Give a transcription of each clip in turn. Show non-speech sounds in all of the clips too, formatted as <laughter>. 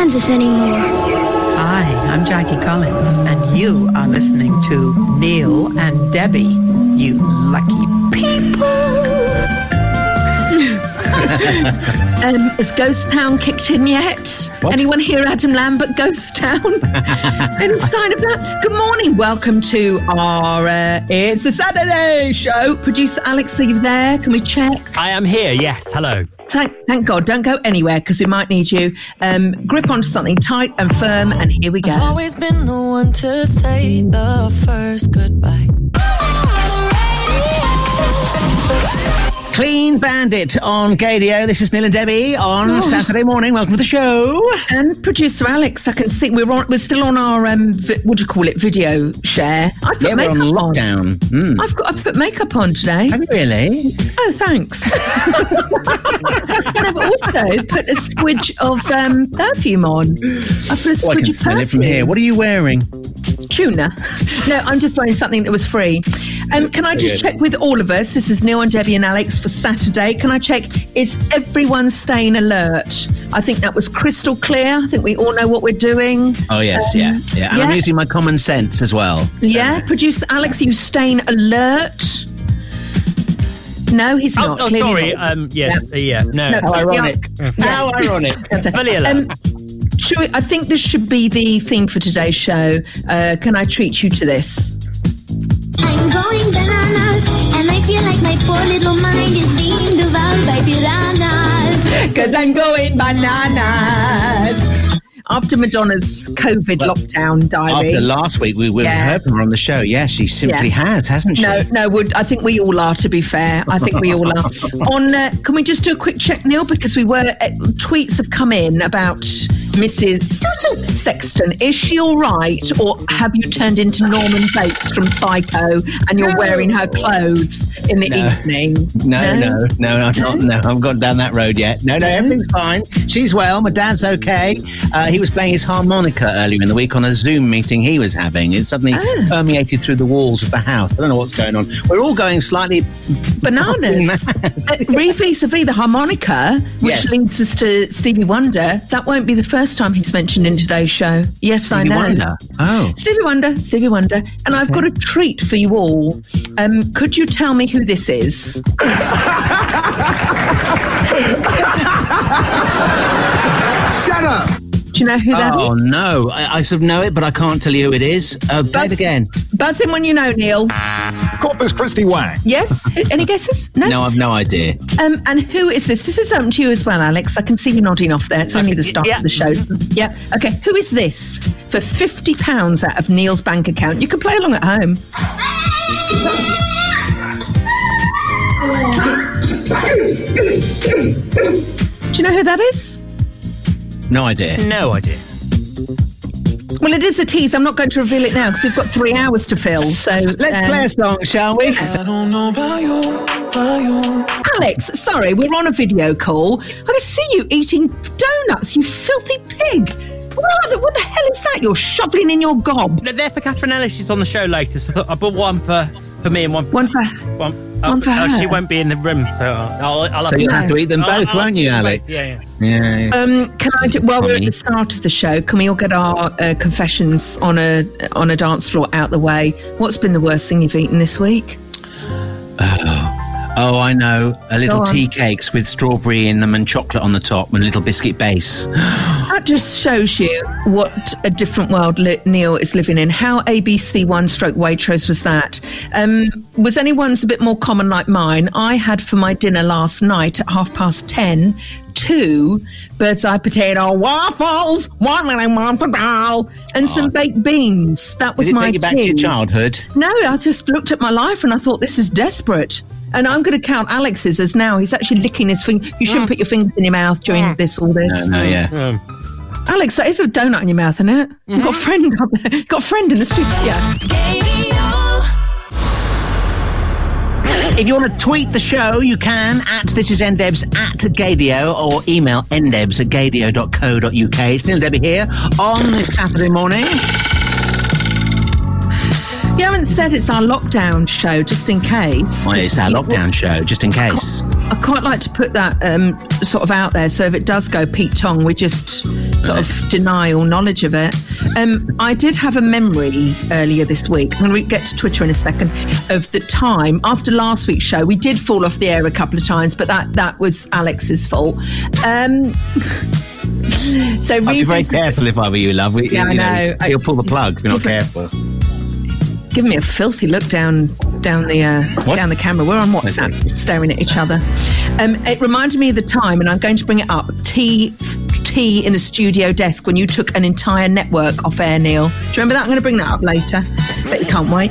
Kansas anymore. Hi, I'm Jackie Collins, and you are listening to Neil and Debbie, you lucky people. <laughs> Um, has Ghost Town kicked in yet? What? Anyone hear Adam Lambert Ghost Town? <laughs> Any sign of that? Good morning. Welcome to our uh, It's the Saturday show. Producer Alex, are you there? Can we check? I am here, yes. Hello. Thank, thank God. Don't go anywhere because we might need you. Um, grip onto something tight and firm, and here we go. I've Always been the one to say the first goodbye. Clean Bandit on Gaydio. This is Neil and Debbie on Oh. Saturday morning. Welcome to the show. And producer Alex, I can see we're on. We're still on our um, vi- what do you call it? Video share. I've put Yeah, we're on makeup lockdown. Mm. I've got. I've put makeup on today. Have you really? Oh, thanks. <laughs> and I've also put a squidge of um, perfume on. I put a squidge Oh, I can of smell it from here. What are you wearing? Tuna. No, I'm just wearing something that was free. Um, can I just check with all of us? This is Neil and Debbie and Alex for Saturday. Can I check? Is everyone staying alert? I think that was crystal clear. I think we all know what we're doing. Oh, yes, yeah. Yeah. And I'm using my common sense as well. Yeah, producer Alex, are you staying alert? No, he's Oh, not. oh Clearly sorry. not. Um, yes, uh, yeah, no. No. How ironic. Yeah. How ironic. Fully alert. Um, should we, I think this should be the theme for today's show. Uh, can I treat you to this? I'm going bananas, and I feel like my poor little Because I'm going bananas. After Madonna's COVID lockdown diary. After last week, we, we Yeah. heard from her on the show. Yeah, she simply Yeah. has, hasn't she? no, no, would I think we all are. To be fair, I think we all are. <laughs> On, uh, can we just do a quick check, Neil? Because we were uh, tweets have come in about Mrs. Sexton. Is she all right, or have you turned into Norman Bates from Psycho and you're wearing her clothes in the No. evening? No, no, no, no, not, no. I haven't gone down that road yet. No, no, everything's fine. She's well. My dad's okay. Uh, he was playing his harmonica earlier in the week on a Zoom meeting he was having. It suddenly Ah. permeated through the walls of the house. I don't know what's going on. We're all going slightly. Bananas. <laughs> uh, re vis-a-vis the harmonica, which Yes. leads us to Stevie Wonder. That won't be the first time he's mentioned in today's show. Yes, I know. Wonder. Oh. Stevie Wonder, Stevie Wonder. And I've got a treat for you all. Um, could you tell me who this is? <laughs> Shut up! Do you know who that is? Oh no! I, I sort of know it, but I can't tell you who it is. Uh, Buzz- again. Buzz in when you know, Neil. Corpus Christi Wang. Yes? <laughs> Any guesses? No? No, I've no idea. Um, and who is this? This is open to you as well, Alex. I can see you nodding off there. It's only the start yeah. of the show. Yeah. Okay. Who is this? For £50 out of Neil's bank account. You can play along at home. Do you know who that is? No idea. no idea. Well, it is a tease. I'm not going to reveal it now because we've got three hours to fill. So Let's um, play a song, shall we? I don't know about you, about you. Alex, sorry, we're on a video call. I see you eating donuts, you filthy pig. What the, what the hell is that you're shoveling in your gob? They're there for Catherine Ellis. She's on the show later, so I thought I bought one for, for me and one for One for. one. One for oh. She won't be in the room, so I'll, I'll So you'll have to eat them both, I'll won't you, have to Alex? wait. Yeah, yeah. Yeah. yeah. Um, can I do, while we're at the start of the show, can we all get our uh, confessions on a on a dance floor out the way? What's been the worst thing you've eaten this week? Oh, I know. A little tea cakes with strawberry in them and chocolate on the top and a little biscuit base. <gasps> That just shows you what a different world Neil is living in. How ABC One stroke Waitrose was that? Um, was anyone's a bit more common like mine? I had for my dinner last night at half past ten two bird's eye potato waffles, one little mortadell, and some baked beans. That was Did it my take you back to your childhood? No, I just looked at my life and I thought this is desperate. And I'm going to count Alex's as now he's actually licking his finger. You shouldn't put your fingers in your mouth during this all this. no, yeah. Um, Alex, that is a donut in your mouth, isn't it? You've got a friend up there. You've got a friend in the studio. If you want to tweet the show, you can at this is ndebs at gaydio or email ndebs at gaydio.co.uk. It's Neil Debbie here on this Saturday morning. You haven't said it's our lockdown show, just in case. Well, it's our lockdown show, just in case. I quite like to put that um, sort of out there. So if it does go Pete Tong, we just sort of deny all knowledge of it. Um, I did have a memory earlier this week. when we get to Twitter in a second of the time after last week's show. We did fall off the air a couple of times, but that that was Alex's fault. Um, <laughs> so I'd be very careful if I were you, love. We, Yeah, I you know. I- He'll pull the plug if you're not careful. Giving me a filthy look down down the uh, down the camera. We're on WhatsApp, Okay. staring at each other. Um, it reminded me of the time, and I'm going to bring it up. Tea, tea in the studio desk when you took an entire network off air, Neil. Do you remember that? I'm going to bring that up later. Bet you can't wait.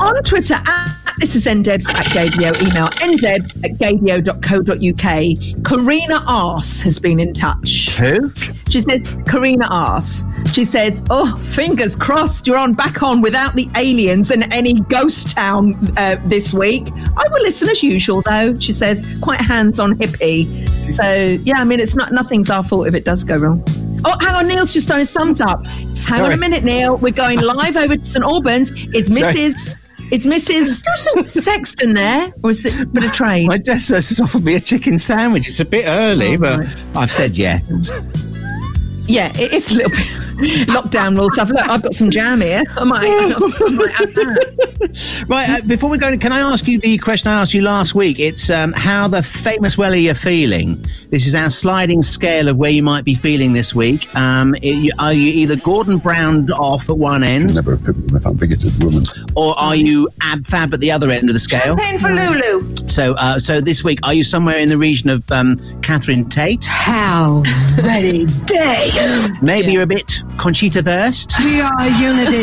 On Twitter, at, this is ndebs at gaydio. Email ndeb at gaydio.co.uk. Karina Arse has been in touch. Who? She says, Karina asks, she says, Oh, fingers crossed you're on back on without the aliens and any ghost town uh, this week. I will listen as usual, though. She says, quite hands on hippie. So, yeah, I mean, it's not nothing's our fault if it does go wrong. Oh, hang on, Neil's just done his thumbs up. Hang on a minute, Neil. We're going <laughs> live over to St Albans. Is Sorry. Mrs. Is Mrs. Sexton there, or is it but a bit of trade? My desk has offered me a chicken sandwich. It's a bit early, Oh, but right. I've said yes. Yeah, it is a little bit lockdown rules. I've, look, I've got some jam here. I might, I might have that. Right, uh, before we go, can I ask you the question I asked you last week? It's um, how the famous welly you're feeling. This is our sliding scale of where you might be feeling this week. Um, i- you- are you either Gordon Browned off at one end, Never a pimp with a bigoted woman. or are you ab fab at the other end of the scale? Paying for Lulu. So, uh, so this week, are you somewhere in the region of um, Catherine Tate? How very <laughs> day. Maybe you're a bit Conchita versed, We are unity <laughs>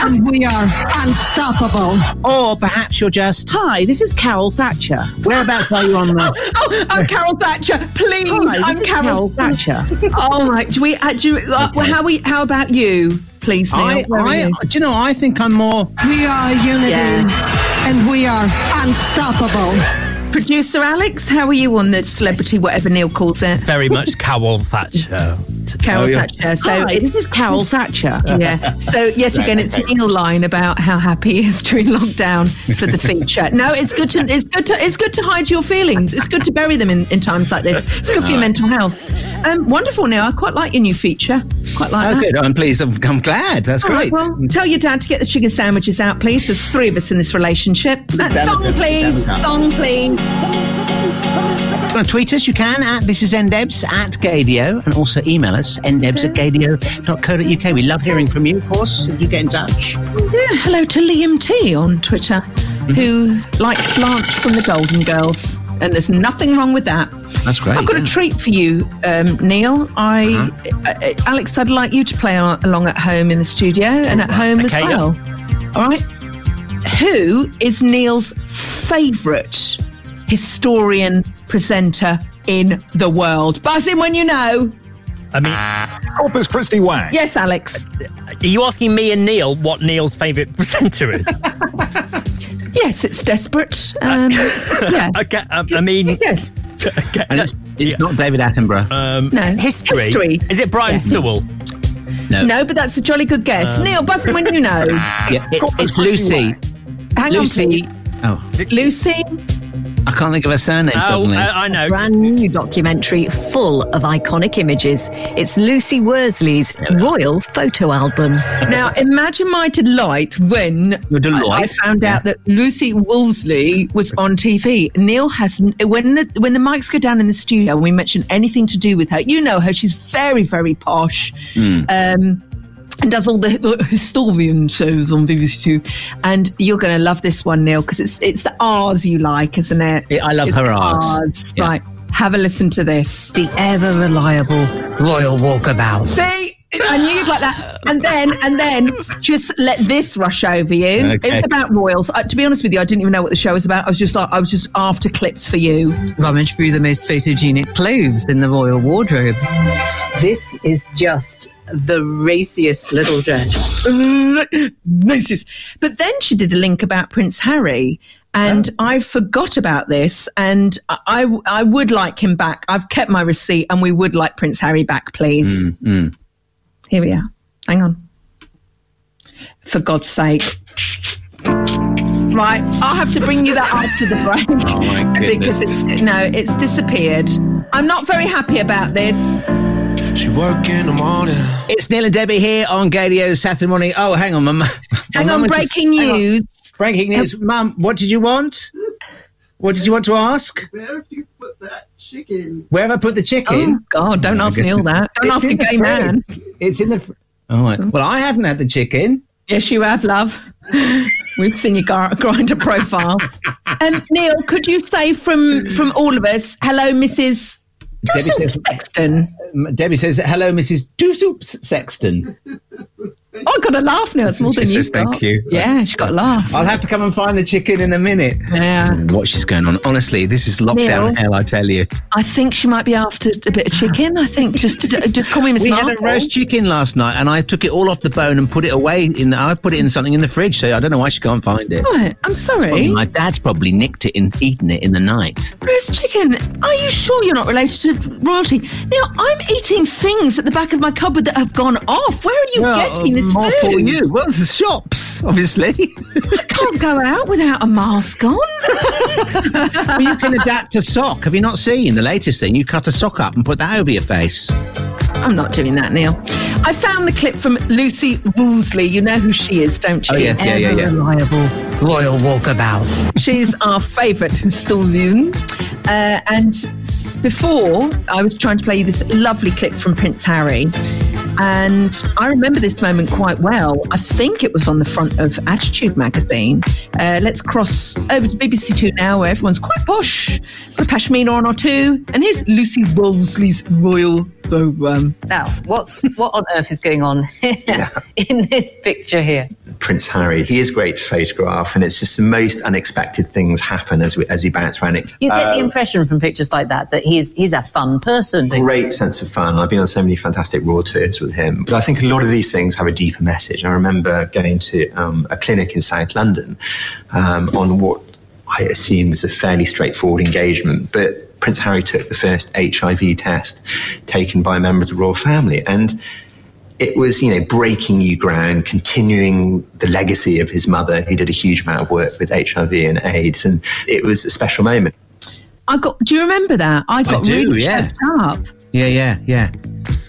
and we are unstoppable. or perhaps you're just. Hi, this is Carol Thatcher. Whereabouts are you on the? <laughs> Oh, I'm Carol Thatcher. Please, Hi, this I'm is Carol. Carol Thatcher. <laughs> All right. Do we? Uh, do you, uh, well, how we? How about you, please, Neil? I, Where are I, you? do you know? I think I'm more. We are unity Yeah. and we are unstoppable. Producer Alex, how are you on the celebrity, whatever Neil calls it? Very much Carol Thatcher. Carol Oh, yeah. Thatcher. So Hi, this is Carol Thatcher. yeah. <laughs> So yet again, it's a Neil line about how happy he is <laughs> during lockdown for the feature. No, it's good to it's good to it's good to hide your feelings. It's good to bury them in, in times like this. It's good for your mental health. Um, wonderful, Neil. I quite like your new feature. Quite like Oh, that. good. I'm pleased. I'm, I'm glad. That's All right, great. well, tell your dad to get the chicken sandwiches out, please. There's three of us in this relationship. Uh, song, please. Song, please. Want to tweet us, you can at this is ndebs at gaydio and also email us ndebs at gaydio.co.uk. We love hearing from you, of course. You get in touch. Yeah, hello to Liam T on Twitter, who likes Blanche from the Golden Girls. And there's nothing wrong with that. That's great, I've got yeah. a treat for you, um, Neil. I, uh, Alex, I'd like you to play along at home in the studio and at home as Okay, well. All right. Who is Neil's favourite historian presenter in the world? Buzz in when you know. I mean, Corpus Christi Wang. Yes, Alex. are you asking me and Neil what Neil's favourite presenter is? <laughs> Yes, it's desperate. Um, <laughs> yeah. okay, um, I mean, Yes. okay, And it's, it's not David Attenborough. um, No. history. History. Is it Brian Yeah. Sewell? no. No, but that's a jolly good guess. Neil, buzzing when you know. <laughs> Yeah, it- it's Lucy. Wang. Hang Lucy. on, please. Oh, Lucy. I can't think of her surname Oh, suddenly. uh, I know. brand new documentary full of iconic images. It's Lucy Worsley's Royal Photo Album. Now, imagine my delight when delight? I, I found out that Lucy Worsley was on TV. Neil has when the when the mics go down in the studio and we mention anything to do with her. You know her; she's very very posh. Um, and does all the, the historian shows on BBC Two, and you're going to love this one, Neil, because it's it's the R's you like, isn't it? Yeah, I love It's her the Rs. Yeah. Right, have a listen to this. The ever reliable Royal Walkabout. See, I knew you'd like that. And then, and then, just let this rush over you. Okay. It's about royals. Uh, to be honest with you, I didn't even know what the show was about. I was just like, I was just after clips for you. Rummage through the most photogenic clothes in the royal wardrobe. This is just the raciest little dress. <laughs> Racist. But then she did a link about Prince Harry. And I forgot about this, and I, I would like him back. I've kept my receipt, and we would like Prince Harry back, please. Mm, mm. Here we are. Hang on. For God's sake. Right, I'll have to bring you that after the break <laughs> Oh, <laughs> because it's no, it's disappeared. I'm not very happy about this. She work in the morning. It's Neil and Debbie here on Gaydio Saturday morning. Oh, hang on, Mum. Hang on, breaking news. Breaking news, Mum. What did you want? What did you want to ask? Where have you put that chicken? Where have I put the chicken? Oh, God, don't my ask Neil that. Don't It's ask in a the gay fridge. man. It's in the. Fr- oh, right. well, I haven't had the chicken. Yes, you have, love. We've seen your gar- Grindr profile. <laughs> Um, Neil, could you say from from all of us, hello, Mrs. Debbie says, Sexton? Debbie says, "Hello, Mrs. Doosoops Sexton." Oh, I got a laugh now. It's more She than you thank got. you. Yeah, she got a laugh. I'll have to come and find the chicken in a minute. Yeah. What she's going on? Honestly, this is lockdown Neil? hell. I tell you. I think she might be after a bit of chicken. I think just to, just call me Miss We had a roast chicken last night, and I took it all off the bone and put it away. In the, I put it in something in the fridge, so I don't know why she can't find it. What? I'm sorry. My dad's probably nicked it and eaten it in the night. Roast chicken. Are you sure you're not related to royalty? Now I'm eating things at the back of my cupboard that have gone off. Where are you getting this more food? for you. Well, the shops, obviously. I can't go out without a mask on. well, you can adapt a sock. Have you not seen the latest thing? You cut a sock up and put that over your face. I'm not doing that, Neil. I found the clip from Lucy Worsley. You know who she is, don't you? Oh, yes, yeah, yeah, yeah. Reliable royal walkabout. She's our favourite historian. Uh, and before, I was trying to play you this lovely clip from Prince Harry. And I remember this moment quite well. I think it was on the front of Attitude magazine. Uh, let's cross over to BBC Two now, where everyone's quite posh. Put a pashmina on or two. And here's Lucy Worsley's royal programme. Now, what's what on earth is going on <laughs> in this picture here? Prince Harry. He is great to photograph, and it's just the most unexpected things happen as we as we bounce around it. You get the Uh, impression from pictures like that that he's he's a fun person. great sense of fun. I've been on so many fantastic raw tours with him, but I think a lot of these things have a deeper message. I remember going to um, a clinic in South London um, on what I assume was a fairly straightforward engagement, but Prince Harry took the first HIV test taken by a member of the royal family, and it was, you know, breaking new ground, continuing the legacy of his mother, who did a huge amount of work with HIV and AIDS, and it was a special moment. I got. Do you remember that? I got do, really yeah. choked up. Yeah, yeah, yeah.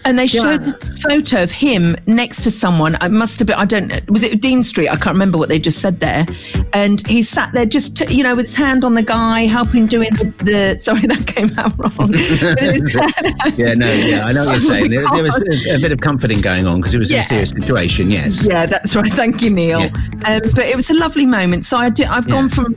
And they showed this photo of him next to someone. I must have been, I don't know, was it Dean Street? I can't remember what they just said there. And he sat there just, to, you know, with his hand on the guy, helping doing the, the <laughs> sorry, that came out wrong. <laughs> Yeah, no, <laughs> yeah, I know what you're saying. There, there was a, bit of comforting going on because it was Yeah. a serious situation, yes. Yeah, that's right. Thank you, Neil. Um, but it was a lovely moment. So I do, I've gone from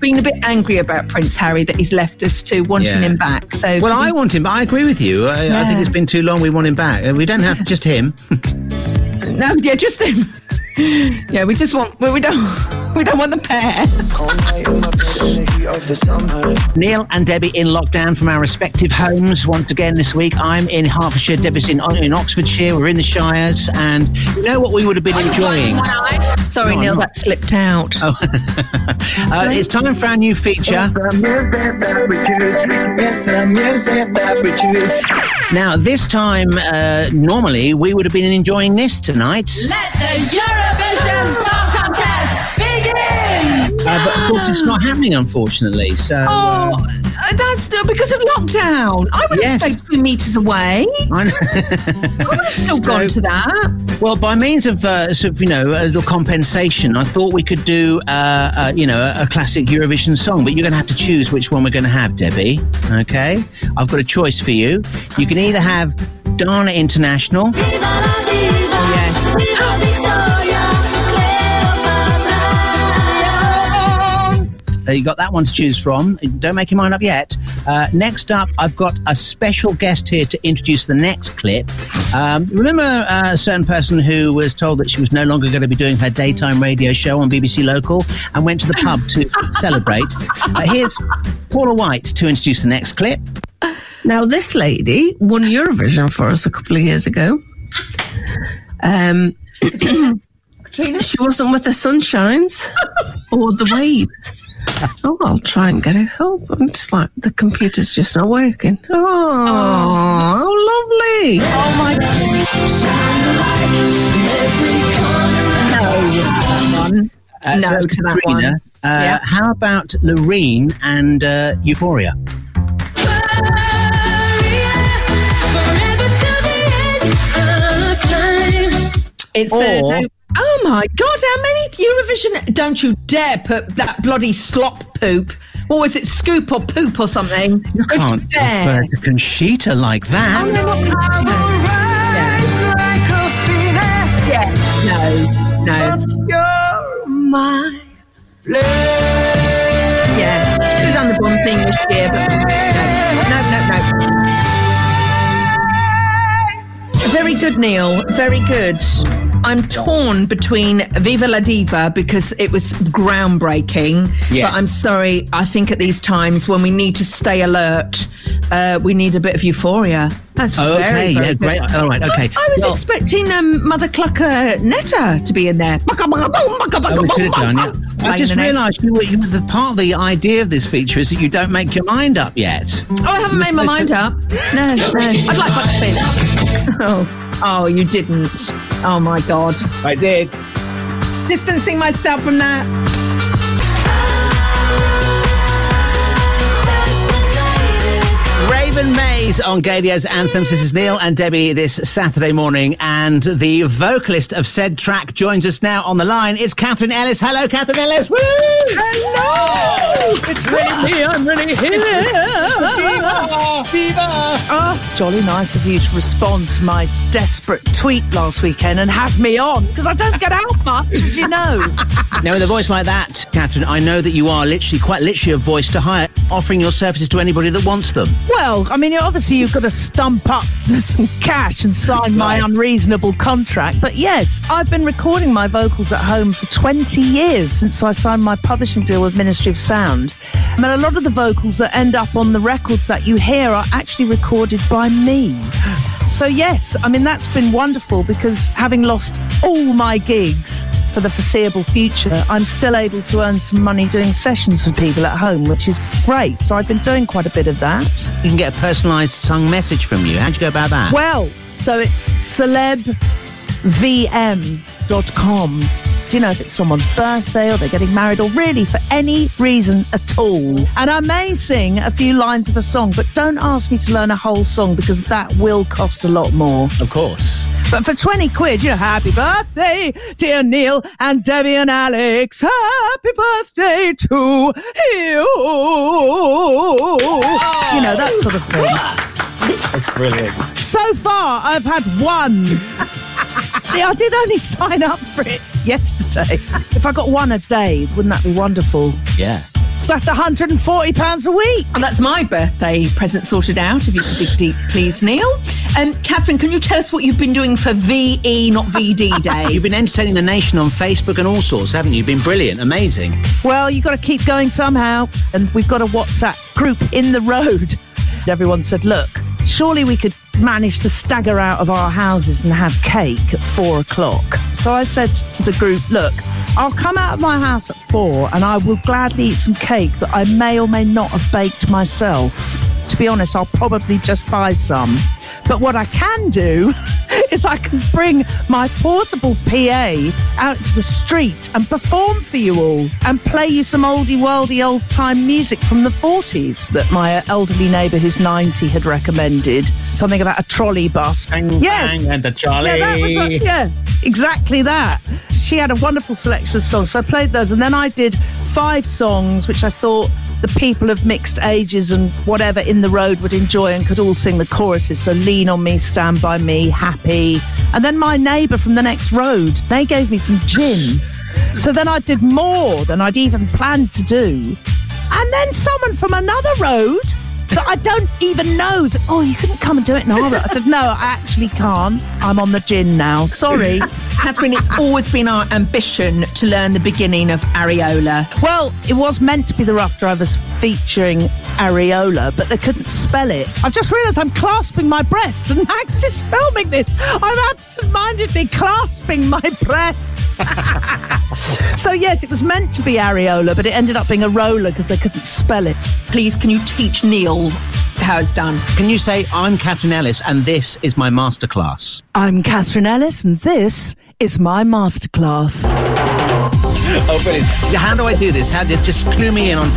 being a bit angry about Prince Harry that he's left us to wanting Yeah. him back. So Well, I want him. I agree with you. I, I think it's been too long. We want him back. Uh, We don't have just him. <laughs> no, yeah, just him. <laughs> Yeah, we just want. well, We don't. We don't want the pair. Neil and Debbie in lockdown from our respective homes once again this week. I'm in Hertfordshire, Debbie's in, in Oxfordshire. We're in the Shires, and you know what we would have been enjoying. Sorry, No, Neil, not. that slipped out. <laughs> Uh, it's time for our new feature. Now, this time, uh, normally we would have been enjoying this tonight, Let the Eurovision Song Contest begin! Uh, but of course it's not happening, unfortunately. So. Oh, uh, that's because of lockdown. I would have Yes. stayed two metres away. I know. I would have still gone to that. Well, by means of uh, sort of, you know a little compensation, I thought we could do uh, uh, you know a, a classic Eurovision song, but you're going to have to choose which one we're going to have, Debbie. Okay, I've got a choice for you. You can either have Dana International. Uh, you got that one to choose from. Don't make your mind up yet. Uh, next up, I've got a special guest here to introduce the next clip. Um, remember uh, a certain person who was told that she was no longer going to be doing her daytime radio show on BBC Local and went to the pub to <laughs> celebrate? Uh, here's Paula White to introduce the next clip. Now, this lady won Eurovision for us a couple of years ago. Um, <coughs> <coughs> she wasn't with the Sunshines or the Waves. <laughs> oh, I'll try and get it help. I'm just like, the computer's just not working. Oh, oh. lovely. Oh, my uh, God. So Katrina. Uh, how about Loreen and uh, Euphoria? It's or, a, no, oh my god! How many Eurovision? Don't you dare put that bloody slop poop. What was it? Scoop or poop or something? you Don't can't you dare. refer to Conchita like that. Yeah. No. No. Yeah. Could have done the one thing this year, but no, no, no, no. Very good, Neil. Very good. I'm torn between Viva la Diva because it was groundbreaking. Yes. But I'm sorry. I think at these times when we need to stay alert, uh, we need a bit of euphoria. That's Okay, very, very yeah, good. great. All right, okay. I was Well- expecting um, Mother Clucker Netta to be in there. Oh, we could have done, yeah. I just realised you, were- you, the part of the idea of this feature is that you don't make your mind up yet. Oh, I haven't made my mind up. No, no. I'd like Buck Finn. <laughs> Oh, oh, you didn't. Oh my God. I did. Distancing myself from that. Raven Maize on Gaydio's Anthems. This is Neil and Debbie this Saturday morning, and the vocalist of said track joins us now on the line. It's Catherine Ellis. Hello, Catherine Ellis. Woo! Hello! It's really me. I'm really here. Viva! Viva! Oh, jolly nice of you to respond to my desperate tweet last weekend and have me on because I don't get out much, as you know. <laughs> Now, with a voice like that, Catherine, I know that you are literally, quite literally, a voice to hire, offering your services to anybody that wants them. Well, I mean, obviously you've got to stump up <laughs> some cash and sign my unreasonable contract. But yes, I've been recording my vocals at home for 20 years since I signed my publishing deal with Ministry of Sound. I mean, a lot of the vocals that end up on the records that you hear are actually recorded by me. So, yes, I mean, that's been wonderful because having lost all my gigs for the foreseeable future, I'm still able to earn some money doing sessions for people at home, which is great. So, I've been doing quite a bit of that. You can get a personalised sung message from you. How'd you go about that? Well, so it's celebvm.com. Do you know if it's someone's birthday or they're getting married or really for any reason at all? And I may sing a few lines of a song, but don't ask me to learn a whole song because that will cost a lot more. Of course. But for 20 quid, you know, happy birthday, dear Neil and Debbie and Alex. Happy birthday to you. You know, that sort of thing. That's brilliant. So far, I've had one. Yeah, I did only sign up for it yesterday. If I got one a day, wouldn't that be wonderful? Yeah. So that's £140 a week. And that's my birthday present sorted out, if you could dig deep, please, Neil. Um, Catherine, can you tell us what you've been doing for VE, not VD Day? You've been entertaining the nation on Facebook and all sorts, haven't you? You've been brilliant, amazing. Well, you've got to keep going somehow. And we've got a WhatsApp group in the road. <laughs> Everyone said, look, surely we could manage to stagger out of our houses and have cake at four o'clock. So I said to the group, look, I'll come out of my house at four and I will gladly eat some cake that I may or may not have baked myself. To be honest, I'll probably just buy some. But what I can do <laughs> is I can bring my portable PA out to the street and perform for you all and play you some oldie worldy old time music from the 40s that my elderly neighbour who's 90 had recommended. Something about a trolley bus. yes. Bang and the trolley. Yeah, was yeah, exactly that. She had a wonderful selection of songs, so I played those, and then I did five songs, which I thought the people of mixed ages and whatever in the road would enjoy and could all sing the choruses. So Lean on Me, Stand by Me, Happy. And then my neighbour from the next road, they gave me some gin. So then I did more than I'd even planned to do. And then someone from another road that I don't even know Oh, you couldn't come and do it in our. I said, No, I actually can't. I'm on the gin now. Sorry. <laughs> Catherine, it's always been our ambition to learn the beginning of areola. Well, it was meant to be the Ruff Driverz featuring areola, but they couldn't spell it. I've just realised I'm clasping my breasts, and Max is filming this. I'm absent-mindedly clasping my breasts. <laughs> so yes, it was meant to be areola, but it ended up being a roller because they couldn't spell it. Please, can you teach Neil how it's done? Can you say, I'm Catherine Ellis and this is my masterclass? I'm Catherine Ellis, and this is my masterclass. Oh, brilliant. How do I do this? How do just clue me in on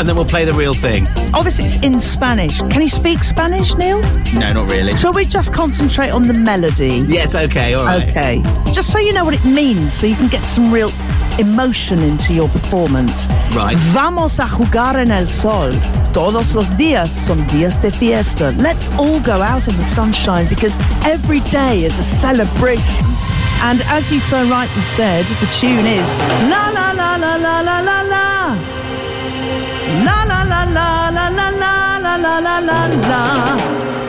and then we'll play the real thing. Obviously, it's in Spanish. Can you speak Spanish, Neil? No, not really. Shall we just concentrate on the melody? Yes, okay, all right. Okay. Just so you know what it means, so you can get some real emotion into your performance. Right. Vamos a jugar en el sol. Todos los días son días de fiesta. Let's all go out in the sunshine because every day is a celebration. And as you so rightly said, the tune is la la la la la la la la. La la la la la la la la la la la la.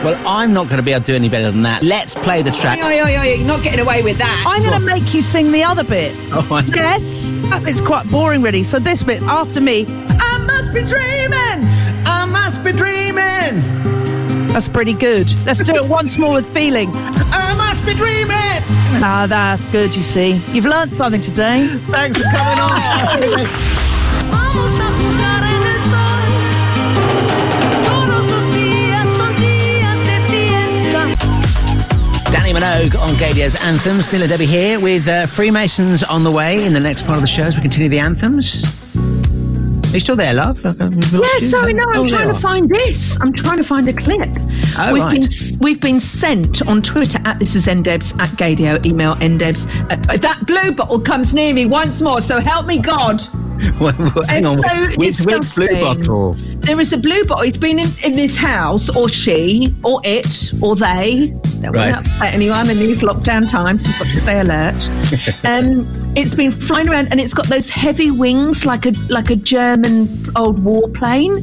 Well, I'm not going to be able to do any better than that. Let's play the track. Oi, oi, oi, you're not getting away with that. I'm going to make you sing the other bit. <laughs> Oh, I know. Yes, it's quite boring, really. So this bit after me, I must be dreaming. I must be dreaming. That's pretty good. Let's do it once more with feeling. <laughs> I must be dreaming. Ah, that's good. You see, you've learnt something today. Thanks for coming on. <laughs> Dannii Minogue on Gaydio's Anthems. Still a Debbie here with uh, Freemasons on the way in the next part of the show as we continue the anthems. Are you still there, love? Yes, sorry, no, I'm Oh, trying to find this. I'm trying to find a clip. Oh, we've right. been we've been sent on Twitter at this is ndebs at gaydio email ndebs. Uh, if that blue bottle comes near me once more, so help me God. <laughs> Well, Hang It's on. so which, which blue bottle? There is a blue bottle. He's been in, in this house, or she, or it, or they. Don't Right. want to upset anyone in these lockdown times. We've got to stay alert. <laughs> um, it's been flying around, and it's got those heavy wings, like a like a German old warplane,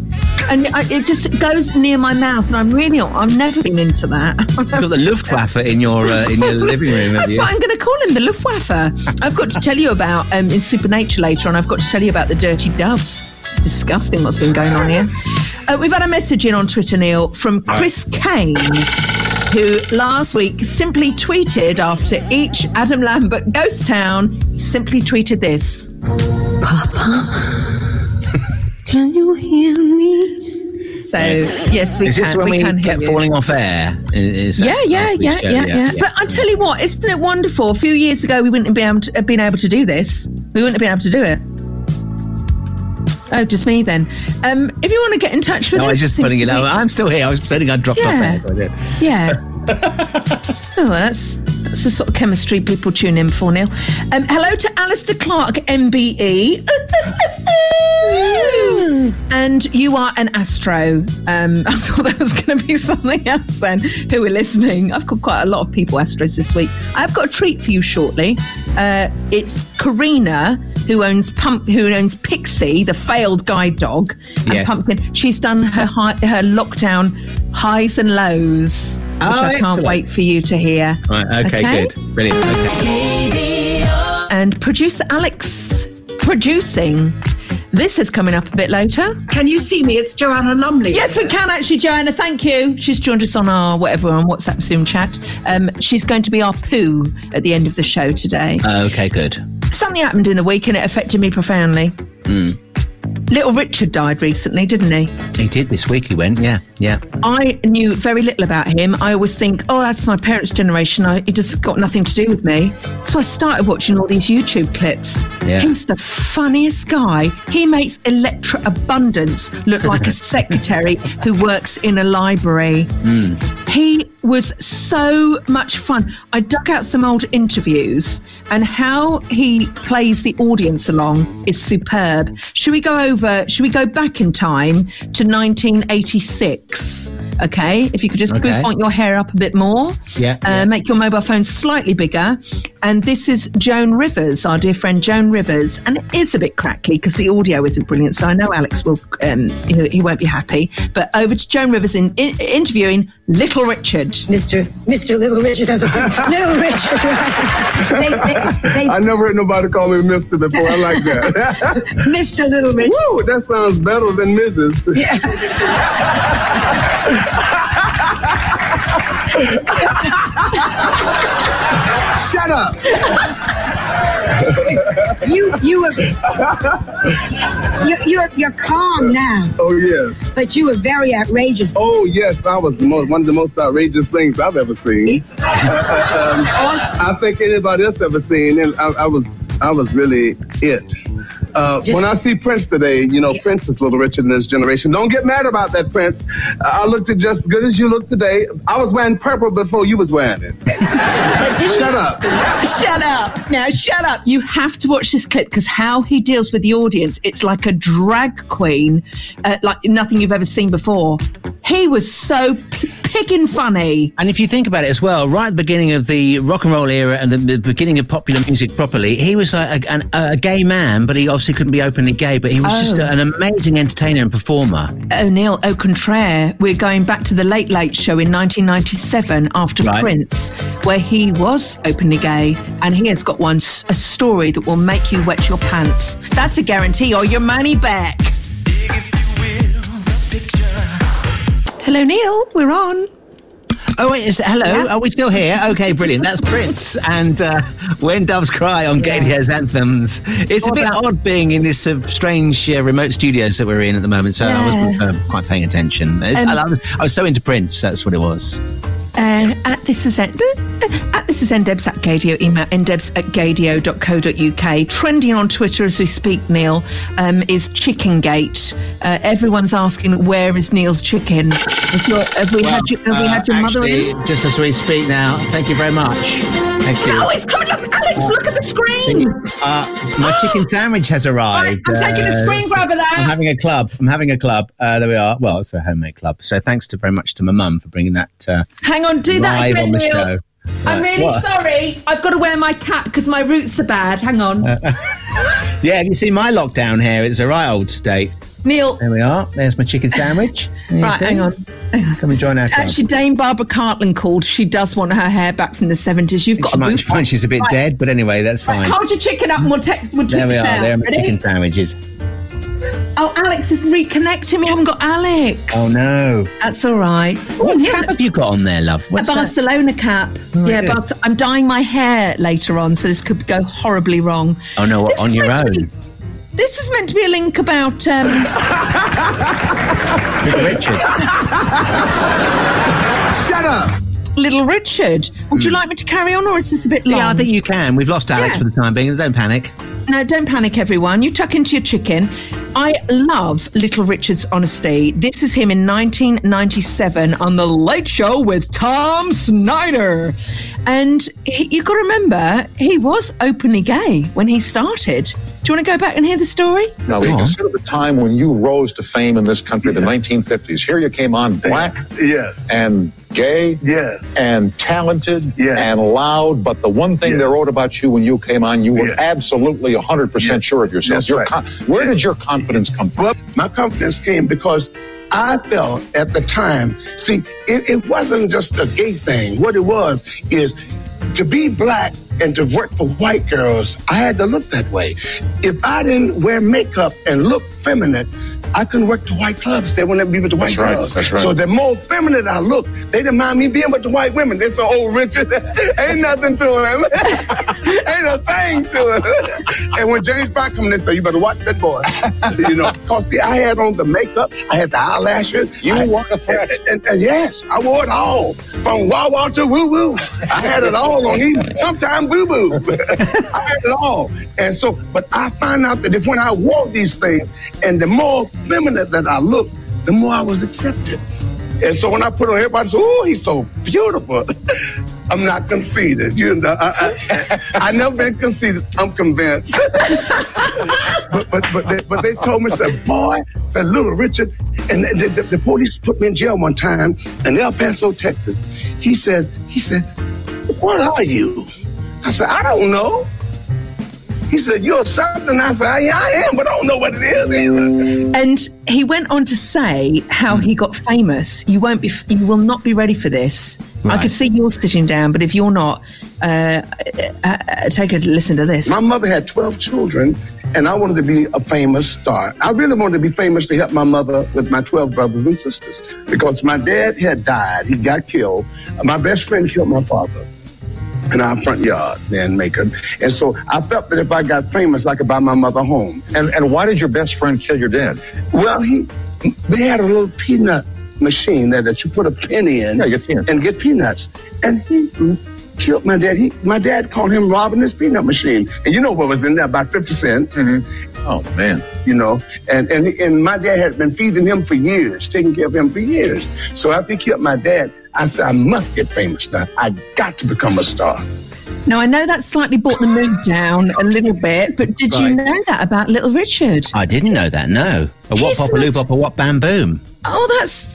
and I, it just goes near my mouth, and I'm really, I've never been into that. You've got the Luftwaffe in your uh, in your living room, That's you? what I'm going to call him, the Luftwaffe. I've got to tell you about um, in Supernature later on. I've got to tell you about the dirty doves. It's disgusting what's been going on here. Uh, we've had a message in on Twitter, Neil, from Chris Kane, who last week simply tweeted after each Adam Lambert ghost town, he simply tweeted this. Papa, <laughs> can you hear me? So yes, we Is can. when we, can hear kept you. falling off air? Is that- Yeah, yeah, yeah, yeah, yeah, But I tell you what, isn't it wonderful? A few years ago, we wouldn't have been able to, have been able to do this. We wouldn't have been able to do it. Oh, just me then. Um, if you want to get in touch with No, I was just putting it out. I'm still here. I was I'd dropped off Yeah. air. but I did. Yeah. <laughs> <laughs> oh, that's that's the sort of chemistry people tune in for, Neil. Um, hello to Alistair Clark, MBE. <laughs> and you are an astro. Um, <laughs> I thought that was going to be something else then. Who are listening? I've got quite a lot of people astros this week. I've got a treat for you shortly. Uh, it's Karina who owns Pump, who owns Pixie, the failed guide dog, and Yes. Pumpkin. She's done her hi- her lockdown highs and lows, which Oh, I can't excellent. wait for you to hear. Right, okay, good. Brilliant. Okay. And producer Alex producing. This is coming up a bit later. Can you see me? It's Joanna Lumley. Yes, we can actually, Joanna. Thank you. She's joined us on our whatever on WhatsApp Zoom chat. Um, she's going to be our poo at the end of the show today. Okay, good. Something happened in the week and it affected me profoundly. Mm. Little Richard died recently, didn't he? He did this week. He went. Yeah, yeah. I knew very little about him. I always think, oh, that's my parents' generation. I, it just got nothing to do with me. So I started watching all these YouTube clips. Yeah. He's the funniest guy. He makes Electra Abundance look like a <laughs> secretary who works in a library. Hmm. He was so much fun. I dug out some old interviews, and how he plays the audience along is superb. Should we go over? Should we go back in time to 1986? Okay, if you could just Okay. boof your hair up a bit more, Yeah, uh, yeah. make your mobile phone slightly bigger. And this is Joan Rivers, our dear friend Joan Rivers, and it is a bit crackly because the audio isn't brilliant. So I know Alex will um, he, he won't be happy. But over to Joan Rivers in, in interviewing Little Richard. Mr. Mr. Little Richard has a <laughs> Little Richard. <laughs> they, they, they, I never heard nobody call me Mister before. I like that. <laughs> Mr. Little Richard. Woo, that sounds better than Mrs. Yeah. Shut up. You you were you, you're you're calm now, Oh yes. but you were very outrageous. Oh yes, I was the most, one of the most outrageous things I've ever seen. Um, <laughs> I think anybody else ever seen. And I, I was I was really it. Uh, when I see Prince today, you know, Prince is a Little Richard in this generation. Don't get mad about that, Prince. Uh, I looked just as good as you look today. I was wearing purple before you was wearing it. Shut up. Shut up. Now, shut up. You have to watch this clip because how he deals with the audience, it's like a drag queen, uh, like nothing you've ever seen before. He was so p- picking funny. And if you think about it as well, right at the beginning of the rock and roll era and the, the beginning of popular music properly, he was like a, an, a gay man, but he obviously couldn't be openly gay, but he was just Oh. a, an amazing entertainer and performer. O'Neill, au contraire, we're going back to the Late Late Show in 1997 after Right. Prince, where he was openly gay, and he has got one a story that will make you wet your pants. That's a guarantee, or your money back. Hello, Neil. We're on. Oh wait, is, hello. Are we still here? Okay, brilliant. That's Prince and uh, "When Doves Cry" on Gaydio's anthems. It's a bit odd being in this uh, strange uh, remote studios that we're in at the moment, so I wasn't uh, quite paying attention. Um, I, was, I was so into Prince. That's what it was. Uh, at this is at, at this is ndebs at gaydio email ndebs at gaydio.co.uk trending on twitter as we speak neil um, is chicken gate uh, everyone's asking where is neil's chicken your, have we had you, have we had your uh, mother in just as we speak now. Thank you very much. Thank you. no it's coming look alex look at the screen Uh, my chicken <gasps> sandwich has arrived. I'm taking a Uh, screen grab of that. I'm having a club. I'm having a club. Uh, there we are. Well, it's a homemade club. So thanks to very much to my mum for bringing that. Uh, hang on do that again on the show. i'm really what? sorry i've got to wear my cap because my roots are bad hang on <laughs> Yeah, have you seen my lockdown hair? It's a right old state. Neil There we are. There's my chicken sandwich. <laughs> Right hang on Come and join our club. Actually, Dame Barbara Cartland called. She does want her hair back from the 70s. You've got she a might find she's a bit Right. dead, but anyway, that's Right, fine. hold your chicken up and we'll text. We'll There we are. out. There are my Ready? chicken sandwiches. Oh, Alex is reconnecting. We haven't got Alex. Oh no! That's all right. What cap have you got on there, love? A What's that? Barcelona cap. Oh, yeah, but I'm dyeing my hair later on, so this could go horribly wrong. Oh no! This on your own. This is meant to be a link about. Um, <laughs> Little Richard. Shut up. Little Richard. Would you like me to carry on, or is this a bit long? Hmm. Yeah, I think you can. We've lost Alex Yeah. for the time being. Don't panic. No, don't panic, everyone. You tuck into your chicken. I love Little Richard's honesty. This is him in 1997 on The Late Show with Tom Snyder. And he, you've got to remember, he was openly gay when he started. Do you want to go back and hear the story? Now, we consider the time when you rose to fame in this country, the 1950s. Here you came on black, yes, and gay, yes, and talented, Yes. and loud. But the one thing they wrote about you when you came on, you were absolutely 100% sure of yourself. Your right. con- where did your confidence come from? Well, my confidence came because I felt at the time, see, it, it wasn't just a gay thing. What it was is to be black and to work for white girls, I had to look that way. If I didn't wear makeup and look feminine, I couldn't work the white clubs. They wouldn't be with the white That's right, girls. that's right. So the more feminine I look, they didn't mind me being with the white women. They say, "Oh, Richard, ain't nothing to him, <laughs> ain't a thing to him." and when James Brown come in, they say, "You better watch that boy." <laughs> you know, cause see, I had on the makeup, I had the eyelashes. You I, wore the threat. and, and- and yes, I wore it all from wah wah to woo woo. I had it all on even sometimes boo boo. <laughs> I had it all, and so, but I found out that if when I wore these things, and the more feminine that I looked, the more I was accepted. And so when I put on, everybody said, "Oh, he's so beautiful." <laughs> I'm not conceited, you know. I, I, <laughs> I never been conceited. I'm convinced. <laughs> but but but they, but they told me, said, "Boy," said Little Richard, and the, the, the police put me in jail one time in El Paso, Texas. He says, he said, "What are you?" I said, "I don't know." He said, "You're something." I said, "Yeah, I am, but I don't know what it is." either." And he went on to say how he got famous. You won't be, you will not be ready for this. I Right. can see you're sitting down, but if you're not, uh, uh, uh, take a listen to this. My mother had 12 children, and I wanted to be a famous star. I really wanted to be famous to help my mother with my 12 brothers and sisters because my dad had died. He got killed. My best friend killed my father in our front yard there in Macon. And so I felt that if I got famous, I could buy my mother home. And, and why did your best friend kill your dad? Well, he they had a little peanut machine there that you put a penny in Yeah, get and get peanuts. And he killed my dad. He, my dad called him robbing his peanut machine. And you know what was in there? About 50 cents. Mm-hmm. Oh, man. You know, and, and, and my dad had been feeding him for years, taking care of him for years. So after he killed my dad, I said, I must get famous now. I got to become a star. Now I know that slightly brought the mood down a little bit, but did you know that about Little Richard? I didn't know that. No. A what pop a loo pop a what bam boom. Oh, that's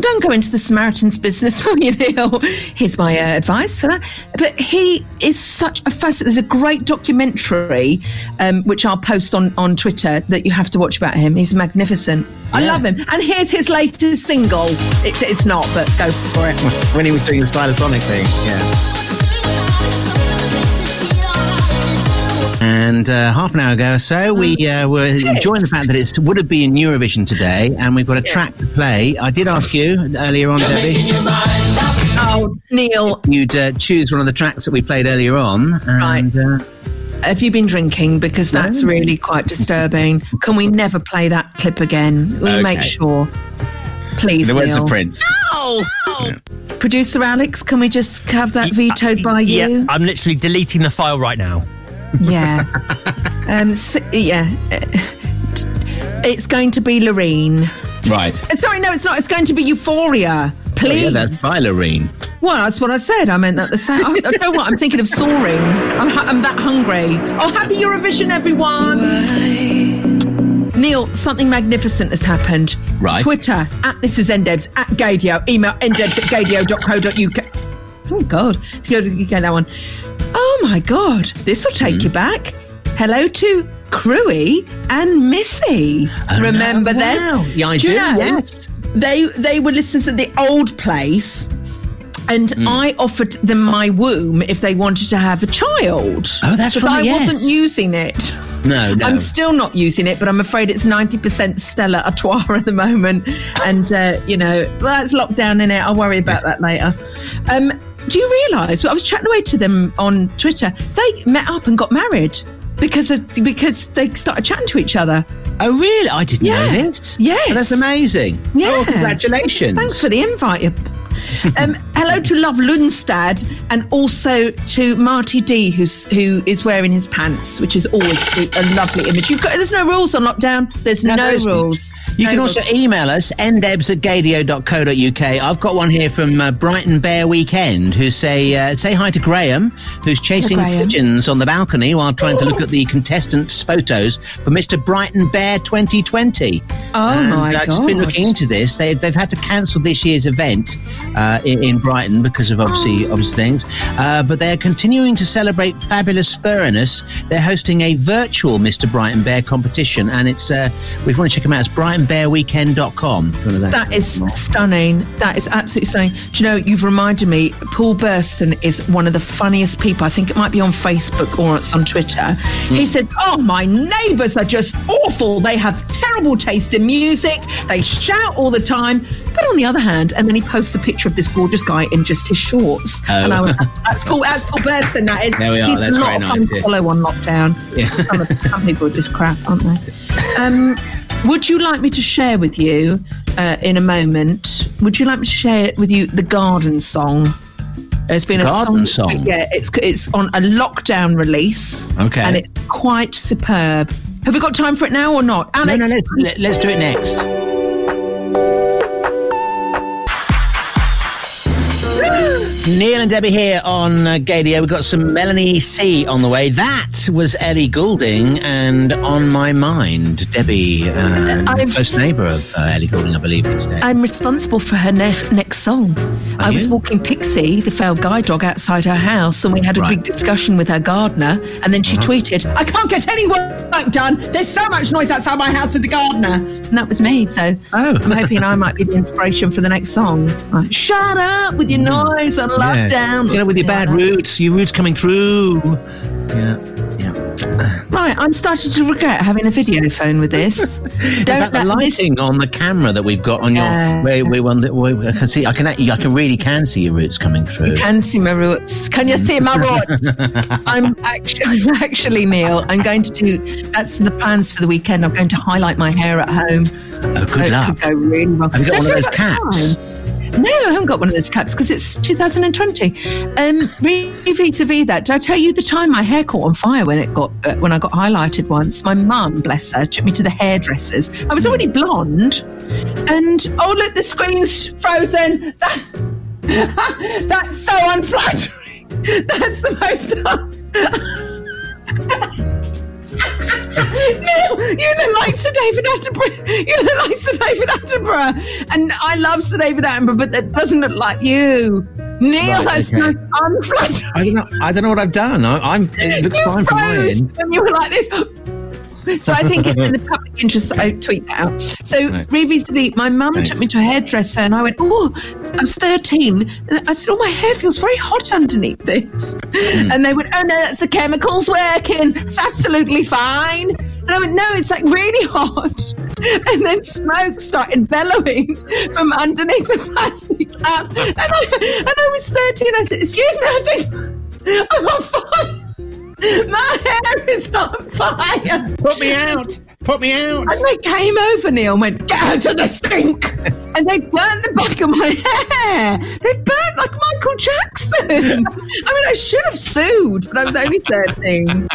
don't go into the Samaritan's business, <laughs> will you, Neil? Here's my uh, advice for that. But he is such a fascinating. There's a great documentary um, which I'll post on on Twitter that you have to watch about him. He's magnificent. I love him. And here's his latest single. It's it's not, but go for it. <laughs> when he was doing the Stylosonic thing. Yeah. And uh, half an hour ago or so, we uh, were enjoying the fact that it would have been Eurovision today, and we've got a track to play. I did ask you earlier on, Debbie. Oh, Neil. You'd uh, choose one of the tracks that we played earlier on. And, uh, Have you been drinking? Because that's really quite disturbing. Can we never play that clip again? We make sure. Please, the words Neil. of Prince. No. Producer Alex, can we just have that vetoed by you? Yeah, I'm literally deleting the file right now. Yeah. um, s yeah. It's going to be Loreen. Right. Uh, Sorry, no, it's not. It's going to be Euphoria. Oh, Please. yeah, that's by Loreen. Well, that's what I said. I meant that the same. I don't know what I'm thinking of soaring. I'm, I'm that hungry. Oh, happy Eurovision, everyone! Neil, something magnificent has happened. Right. Twitter at this is ndebs at gaydio. Email ndebs at gaydio.co.uk. Oh God, you you get that one. Oh my God, this will take you back. Hello to Cruey and Missy. Oh, Remember no, them? wow. Yeah, I you do, know, yes. They they were listeners at the old place. And Hmm. I offered them my womb if they wanted to have a child. Oh, that's right, I yes. wasn't using it. No, no. I'm still not using it, but I'm afraid it's 90% Stella Artois <laughs> at the moment. And, uh, you know, well, that's lockdown in it. I'll worry about that later. Um, do you realise? I was chatting away to them on Twitter. They met up and got married because of, because they started chatting to each other. Oh, really? I didn't Yeah. know this. Yes. Oh, that's amazing. Oh, yeah. Oh, congratulations. Thanks for the invite. you- Um, hello to Love Lundstad and also to Marty D, who's who is wearing his pants, which is always a lovely image. You've got, there's no rules on lockdown. There's no, isn't. rules. You No can rules. also email us, ndebs at gaydio.co.uk. I've got one here from uh, Brighton Bear Weekend who say uh, say hi to Graham, who's chasing Graham. pigeons on the balcony while trying to look at the contestants' photos for Mr. Brighton Bear 2020. Oh, and, my I've just been looking into this. They, they've had to cancel this year's event uh, in, in Brighton because of obviously obvious things. Uh, but they're continuing to celebrate fabulous furriness. They're hosting a virtual Mr. Brighton Bear competition, and it's uh, you want to check them out, it's brightonbearweekend.com. You That is stunning. That is absolutely stunning. Do you know, you've reminded me, Paul Burston is one of the funniest people. I think it might be on Facebook or it's on Twitter. He says, Oh, my neighbours are just awful. They have terrible taste in music. They shout all the time. But on the other hand, and then he posts a picture of this gorgeous guy in just his shorts. Oh. And I went, That's Paul, that's Paul Burston, that is. There we are. He's That's a lot very of nice, fun yeah. to follow on lockdown. Yeah. Some, of- some people are just crap, aren't they? Um, would you like me to share with you uh, in a moment? Would you like me to share with you the Garden song? There's been a Garden song? Yeah, it's it's on a lockdown release. Okay. and it's quite superb. Have we got time for it now or not? No, Alex, no, let's, let's do it next. Neil and Debbie here on uh, Gaydio. We've got some Melanie C on the way. That was Ellie Goulding and On My Mind. Debbie, uh, close neighbour of uh, Ellie Goulding, I believe, days. I'm responsible for her next next song. I was walking Pixie, the failed guide dog, outside her house, and we had a Right. big discussion with her gardener. And then she tweeted, "I can't get any work done. There's so much noise outside my house with the gardener." And that was me. So Oh. I'm hoping I might be the inspiration for the next song. Like, Shut up with your <laughs> noise on Yeah. lockdown. You know, with your bad roots, your roots coming through. Yeah, yeah. Right, I'm starting to regret having a video phone with this. <laughs> Don't fact, the let this lighting on the camera that we've got on your, Yeah. where, where, one that- where I can see, I can, actually- I can really can see your roots coming through. can see my roots. Can you see my roots? <laughs> I'm actually, I'm actually, Neil. I'm going to do. That's the plans for the weekend. I'm going to highlight my hair at home. Oh, good so luck. It could go really wrong. Have you got Don't one of those caps? time. No, I haven't got one of those caps because it's 2020. Um, vis-a-vis that, did I tell you the time my hair caught on fire when it got uh, when I got highlighted once? My mum, bless her, took me to the hairdressers. I was already blonde, and oh look, the screen's frozen. That, <laughs> that's so unflattering. <laughs> That's the most. <laughs> Neil, you look like Sir David Attenborough. You look like Sir David Attenborough. And I love Sir David Attenborough, but that doesn't look like you. Neil, Right, that's okay. unflattering. I don't know. I don't know what I've done. I, I'm. It looks You fine from my froze end. when you were like this. So I think it's in the public interest that <laughs> I tweet that out. So Right. my mum Thanks. took me to a hairdresser and I went, oh, I was 13. And I said, oh, my hair feels very hot underneath this. Hmm. And they went, oh, no, that's the chemicals working. It's absolutely fine. And I went, no, it's like really hot. <laughs> And then smoke started bellowing from underneath the plastic cap. And I, and I was 13. I said, excuse me, I think I'm on fire. <laughs> My hair is on fire. Put me out. Put me out. And they came over, Neil, and went, get out of the sink. <laughs> and they burnt the back of my hair. They burnt like Michael Jackson. <laughs> I mean, I should have sued, but I was only 13.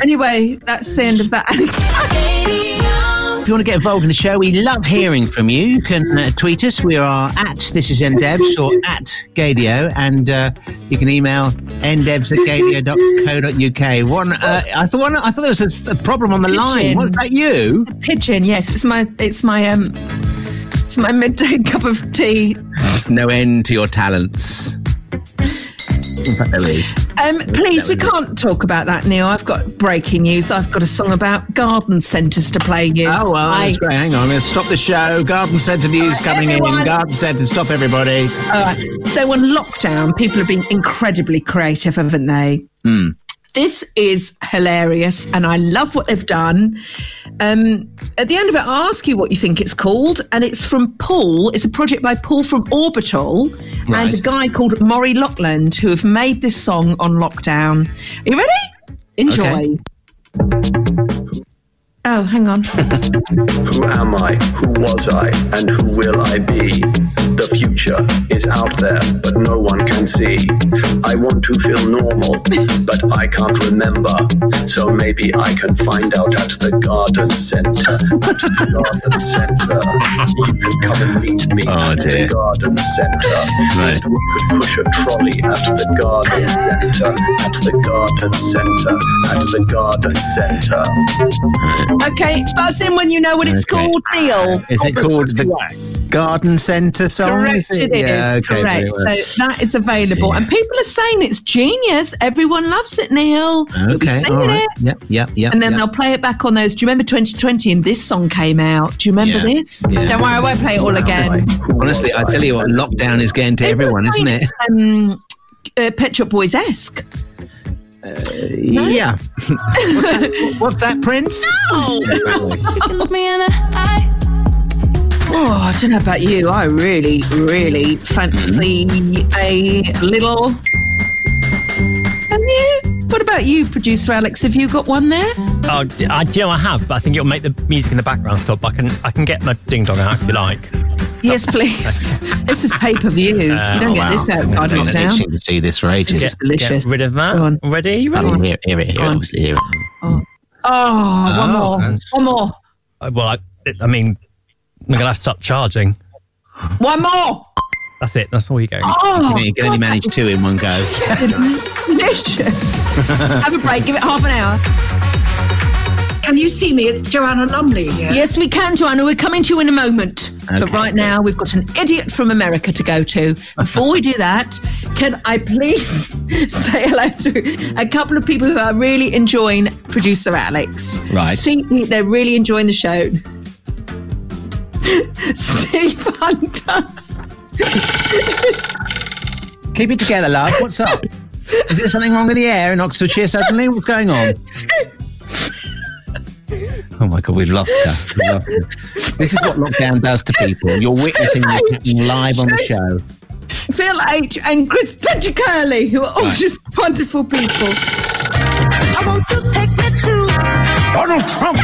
anyway, that's the end of that anecdote. If you want to get involved in the show, we love hearing from you. You can uh, tweet us. We are at This Is NDebs or at Gaydio, and uh, you can email ndebs at gaydio.co.uk. One, uh, I thought one, I thought there was a, a problem on the line. Was that you? Pigeon, yes, it's my, it's my, um, it's my midday <laughs> cup of tea. There's no end to your talents. In fact, there is. <laughs> Um, please, we can't talk about that, Neil. I've got breaking news. I've got a song about garden centres to play you. Oh, well, I- that's great. Hang on. To stop the show. Garden Centre news coming in. everyone. Garden Centre, stop everybody. All right. So on lockdown, people have been incredibly creative, haven't they? Hmm. This is hilarious, and I love what they've done. Um, at the end of it, I ask you what you think it's called, and it's from Paul. It's a project by Paul from Orbital and a guy called Maury Lockland who have made this song on lockdown. Are you ready? Enjoy. Oh, hang on. Who am I? Who was I? And who will I be? The future is out there, but no one can see. I want to feel normal, but I can't remember. So maybe I can find out at the garden center. At the garden center. You can come and meet me oh, at the garden center. Right. And we could push a trolley at the garden center. At the garden center. At the garden center. Okay, buzz in when you know what it's Okay. called, Neil. Is it called the Garden Centre song? Correct, it is. Yeah, okay, correct. well. So that is available, and people are saying it's genius. Everyone loves it, Neil. You'll be Okay, singing all right. it. Yep, yep, yep. and then yep. they'll play it back on those. Do you remember 2020 and this song came out? Do you remember Yeah. this? Yeah. Don't worry, I won't play it all again. Honestly, I tell you what, lockdown is getting to everyone, isn't it? It's, um, uh, Pet Shop Boys esque. Uh, yeah. <laughs> what's, that, what's that, Prince? Look me in the eye. Oh, I don't know about you. I really, really fancy mm-hmm. a little. Have you? What about you, producer Alex? Have you got one there? Oh, d- I, do you know I have, but I think it'll make the music in the background stop. I can I can get my ding dong out if you like. Yes, please. <laughs> this is pay per view. you Uh, don't oh, get this wow. outside I've been lockdown. itching to see this for ages. This is delicious. Get rid of that. Go on. Ready? You ready? Oh, here, here, here, Go on. obviously here. Oh, Oh, one more. that's- One more. Uh, Well, I, I mean, I'm gonna have to stop charging. One more. That's it. That's all you go. Oh, you can only manage two in one go. <laughs> delicious. <laughs> Have a break. Give it half an hour. Can you see me? It's Joanna Lumley here. Yes, we can, Joanna. We're coming to you in a moment. But Okay. right now, we've got an idiot from America to go to. Before we do that, can I please <laughs> say hello to a couple of people who are really enjoying producer Alex? Right. Steve, they're really enjoying the show. <laughs> Steve Hunter. Keep it together, love. What's up? Is there something wrong with the air in Oxfordshire suddenly? What's going on? <laughs> <laughs> Oh my God, we've lost her. We've lost her. This is what lockdown does to people. You're witnessing this happening live on the show. Phil H. and Chris Petticurley, who are all Right. just wonderful people. I want to take me to. Donald Trump.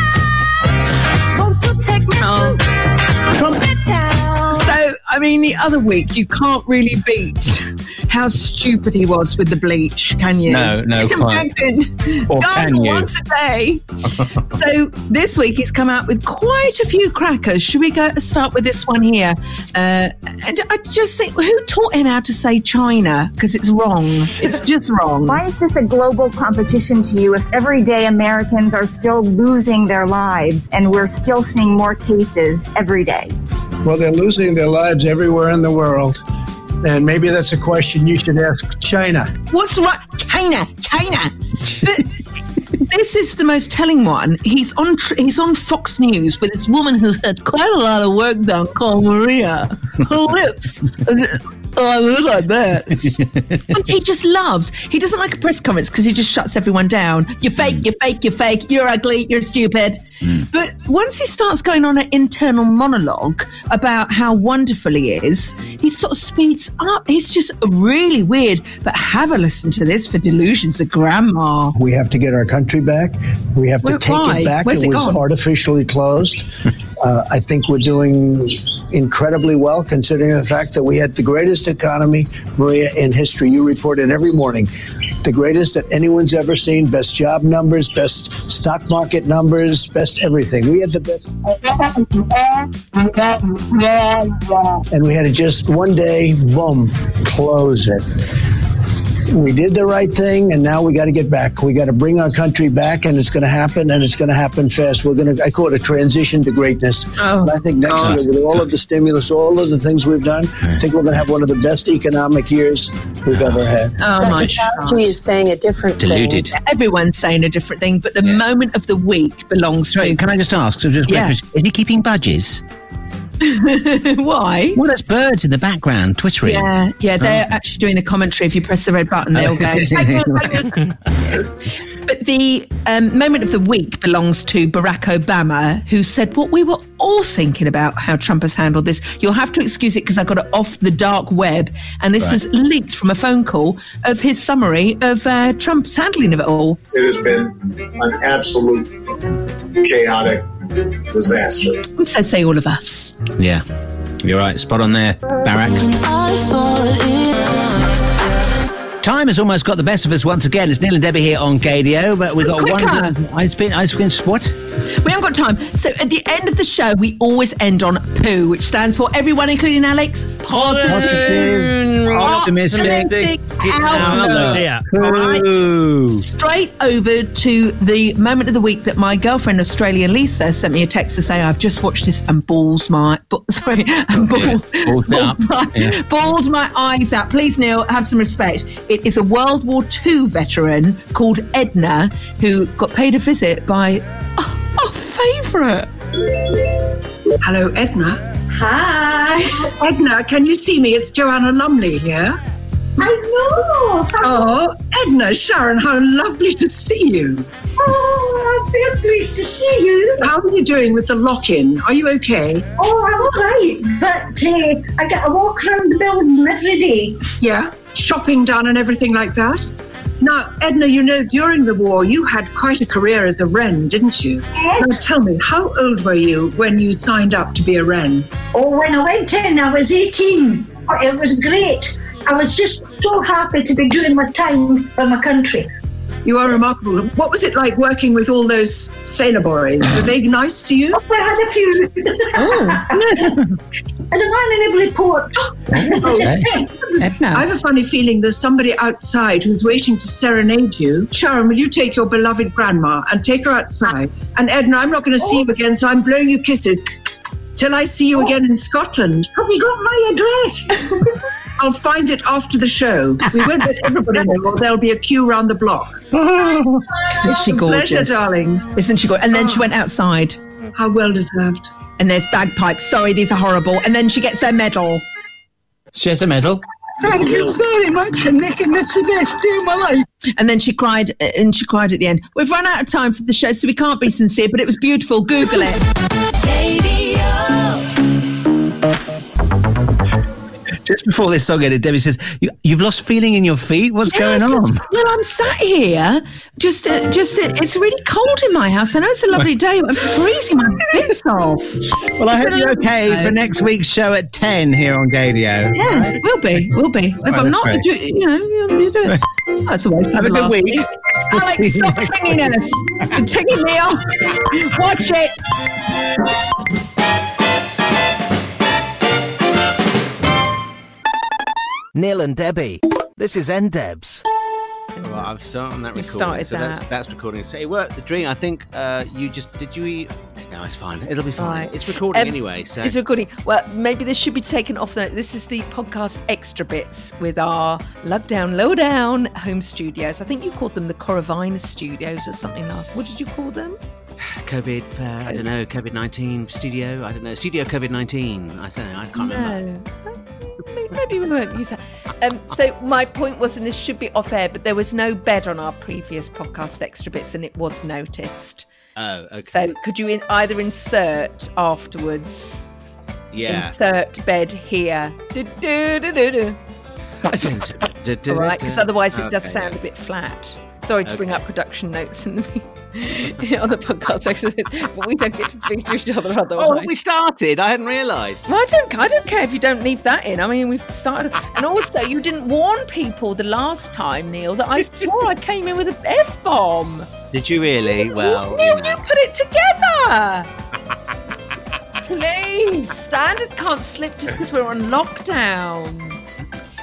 Want to take me to. Trump. Town. So, I mean, the other week you can't really beat how stupid he was with the bleach, can you? No, no, Disinfectant. Or Done can you? once a day. <laughs> so this week he's come out with quite a few crackers. Should we go start with this one here? Uh, and I just think, who taught him how to say China? Because it's wrong. It's just wrong. Why is this a global competition to you if everyday Americans are still losing their lives and we're still seeing more cases every day? Well, they're losing their lives everywhere in the world. And maybe that's a question you should ask China. What's right? China, China. <laughs> This is the most telling one. He's on. tr- He's on Fox News with this woman who's had quite a lot of work done called Maria. Her <laughs> lips. Oh, I look like that. <laughs> and he just loves. He doesn't like a press conference because he just shuts everyone down. You're fake. You're fake. You're fake. You're ugly. You're stupid. But once he starts going on an internal monologue about how wonderful he is, he sort of speeds up. He's just really weird. But have a listen to this for delusions of grandma. We have to get our country back. We have to Where- take why? it back. Where's it it was gone? artificially closed. <laughs> uh, I think we're doing incredibly well considering the fact that we had the greatest economy, Maria, in history. You report it every morning. The greatest that anyone's ever seen. Best job numbers, best stock market numbers, best everything. We had the best. <laughs> And we had to just one day, boom, close it. We did the right thing, and now we got to get back. We got to bring our country back, and it's going to happen, and it's going to happen fast. We're going to, I call it a transition to greatness. Oh, and I think next God. year, with all of the stimulus, all of the things we've done, I think we're going to have one of the best economic years we've ever had. Oh my Fauci is saying a different Deluded. thing. Everyone's saying a different thing, but the moment of the week belongs to. Can I just ask? so Just Yeah. Is he keeping budgies? <laughs> Why? Well, there's birds in the background twittering. Yeah, yeah, they're Oh. actually doing the commentary. If you press the red button, they'll go. "Thank you, thank you." But the um, moment of the week belongs to Barack Obama, who said what we were all thinking about how Trump has handled this. You'll have to excuse it because I got it off the dark web, and this Right. was leaked from a phone call of his summary of uh, Trump's handling of it all. It has been an absolute chaotic disaster. So say all of us. Yeah. You're right. Spot on there, Barack. Time has almost got the best of us once again. It's Neil and Debbie here on Gaydio, but we've got Quicker. one. It's been, it's been what? We haven't got time. So at the end of the show, we always end on poo, which stands for everyone, including Alex, positive, Positive, optimistic, outlook. Yeah. All right. Straight over to the moment of the week that my girlfriend, Australian Lisa, sent me a text to say, I've just watched this and balls my, <laughs> bu- sorry, and balls, Balls balls my, Yeah. bawled my eyes out. Please, Neil, have some respect. It is a World War II veteran called Edna who got paid a visit by oh, our favourite. Hello, Edna. Hi. Edna, can you see me? It's Joanna Lumley here. I know. Oh, Edna, Sharon, how lovely to see you. Oh, I'm very pleased to see you. How are you doing with the lock in? Are you okay? Oh, I'm all right, but uh, I get a walk around the building every day. Yeah? Shopping done and everything like that? Now, Edna, you know, during the war, you had quite a career as a Wren, didn't you? Yes. Now, tell me, how old were you when you signed up to be a Wren? Oh, when I went in, I was 18. Oh, It was great. I was just so happy to be doing my time for my country. You are remarkable. What was it like working with all those sailor boys? Were they nice to you? I had a few. Oh, <laughs> and a man in every port. Oh, I have a funny feeling there's somebody outside who's waiting to serenade you. Sharon, will you take your beloved grandma and take her outside? And Edna, I'm not going to see you again, so I'm blowing you kisses till I see you oh. again in Scotland. Have you got my address? <laughs> I'll find it after the show. We won't let everybody know, or there'll be a queue round the block. Isn't she gorgeous? Pleasure, darlings. Isn't she gorgeous? And then she went outside. How well deserved. And there's bagpipes. Sorry, these are horrible. And then she gets her medal. She has a medal. Thank you very much for making this the best day of my life. And then she cried, uh, and she cried at the end. We've run out of time for the show, so we can't be sincere, but it was beautiful. Google it. Just before this song ended, Debbie says, you, "You've lost feeling in your feet. What's going on?" <laughs> Well, I'm sat here. Just, uh, just uh, it's really cold in my house. I know it's a lovely day, but I'm freezing my bits off. Well, I It's hope you're okay day. for next week's show at ten here on Gaydio. Yeah, we'll be, we'll be. If right, I'm not, great. you, you know, you'll you do it. <laughs> That's always Have a good last week. Alex, stop <laughs> tinging us. You're tinging me off. Watch it. Neil and Debbie. This is NDebs. Well, I've started that You've recording. started so that's that. that's recording. So it worked. The dream. I think uh, you just did. You eat? No, it's fine. It'll be fine. Right. It's recording Um, anyway. So It's recording. Well, maybe this should be taken off. The, this is the podcast extra bits with our lug Lowdown home studios. I think you called them the Coravina Studios or something last. What did you call them? COVID. Uh, I don't know. COVID nineteen studio. I don't know. Studio COVID nineteen. I don't know. I can't remember. No. Maybe- Maybe we won't use that. Um, so my point was, and this should be off air, but there was no bed on our previous podcast extra bits, and it was noticed. Oh, okay. So could you in, either insert afterwards? Yeah. Insert bed here. Do, do, do, do, do. <laughs> All right, because otherwise it does Okay, sound a bit flat. Sorry to bring up production notes in the <laughs> on the podcast, but we don't get to speak to each other oh, otherwise. Oh, we started. I hadn't realised. Well, I don't. I don't care if you don't leave that in. I mean, we've started, and also you didn't warn people the last time, Neil, that I swore I came in with an f bomb. Did you really? Well, Neil, you know. you put it together. Please, standards can't slip just because we're on lockdown.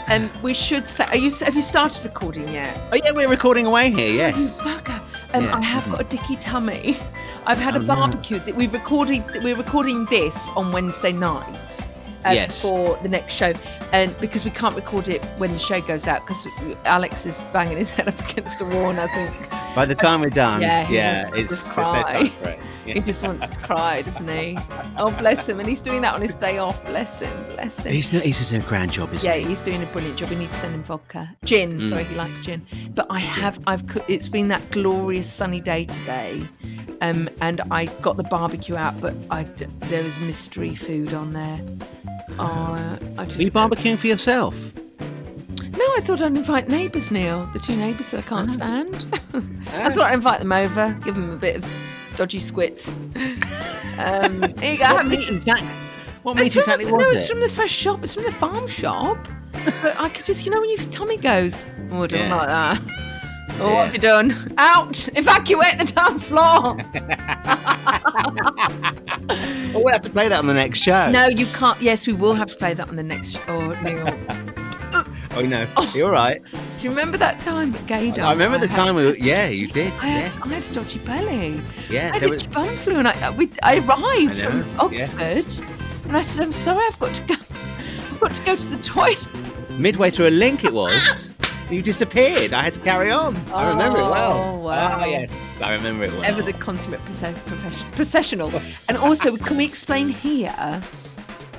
And we should say, are you? Have you started recording yet? Oh yeah, we're recording away here. Yes. You bugger. Um, Yeah. I have got a dicky tummy. <laughs> I've had Oh, a no. barbecue. That we're recording. We're recording this on Wednesday night. um, Yes. For the next show, and because we can't record it when the show goes out, because Alex is banging his <laughs> head up against the wall, and I think By the time we're done, Yeah, yeah, he wants to it's just it's cry. it. <laughs> he just wants to cry, doesn't he? Oh, bless him, and he's doing that on his day off. Bless him, bless him. He's, he's doing a grand job, isn't Yeah, he? he's doing a brilliant job. We need to send him vodka, gin. Mm. Sorry, he likes gin. But I have, I've cooked. It's been that glorious sunny day today, um, and I got the barbecue out, but I there was mystery food on there. Oh, I just. Are you barbecuing for yourself? No, I thought I'd invite neighbours, Neil. The two neighbours that I can't Ah. stand. <laughs> I thought I'd invite them over, give them a bit of dodgy squits. Um, <laughs> here you go. What meat exactly- what It's meat from- exactly was No, it's from the fresh shop. It's from the farm shop. but I could just, you know, when your tummy goes, oh, I don't Yeah. like that. <laughs> Oh, what have you done? Out! Evacuate the dance floor! Well, we'll have to play that on the next show. no, you can't. Yes, we will have to play that on the next show. Oh, Neil. Oh no, you're right. Do you remember that time at Gaydar? I remember the time we. Yeah, you did. I Yeah, had, I had a dodgy belly. yeah. I had There a was. bum flu, and I, we, I arrived I from yeah. Oxford, and I said, "I'm sorry, I've got to go. <laughs> I've got to go to the toilet." Midway through a link, it was. <laughs> you disappeared. I had to carry on. I remember it well. Oh, wow. Ah, yes, I remember it well. Ever the consummate proce- processional. And also, can we explain here?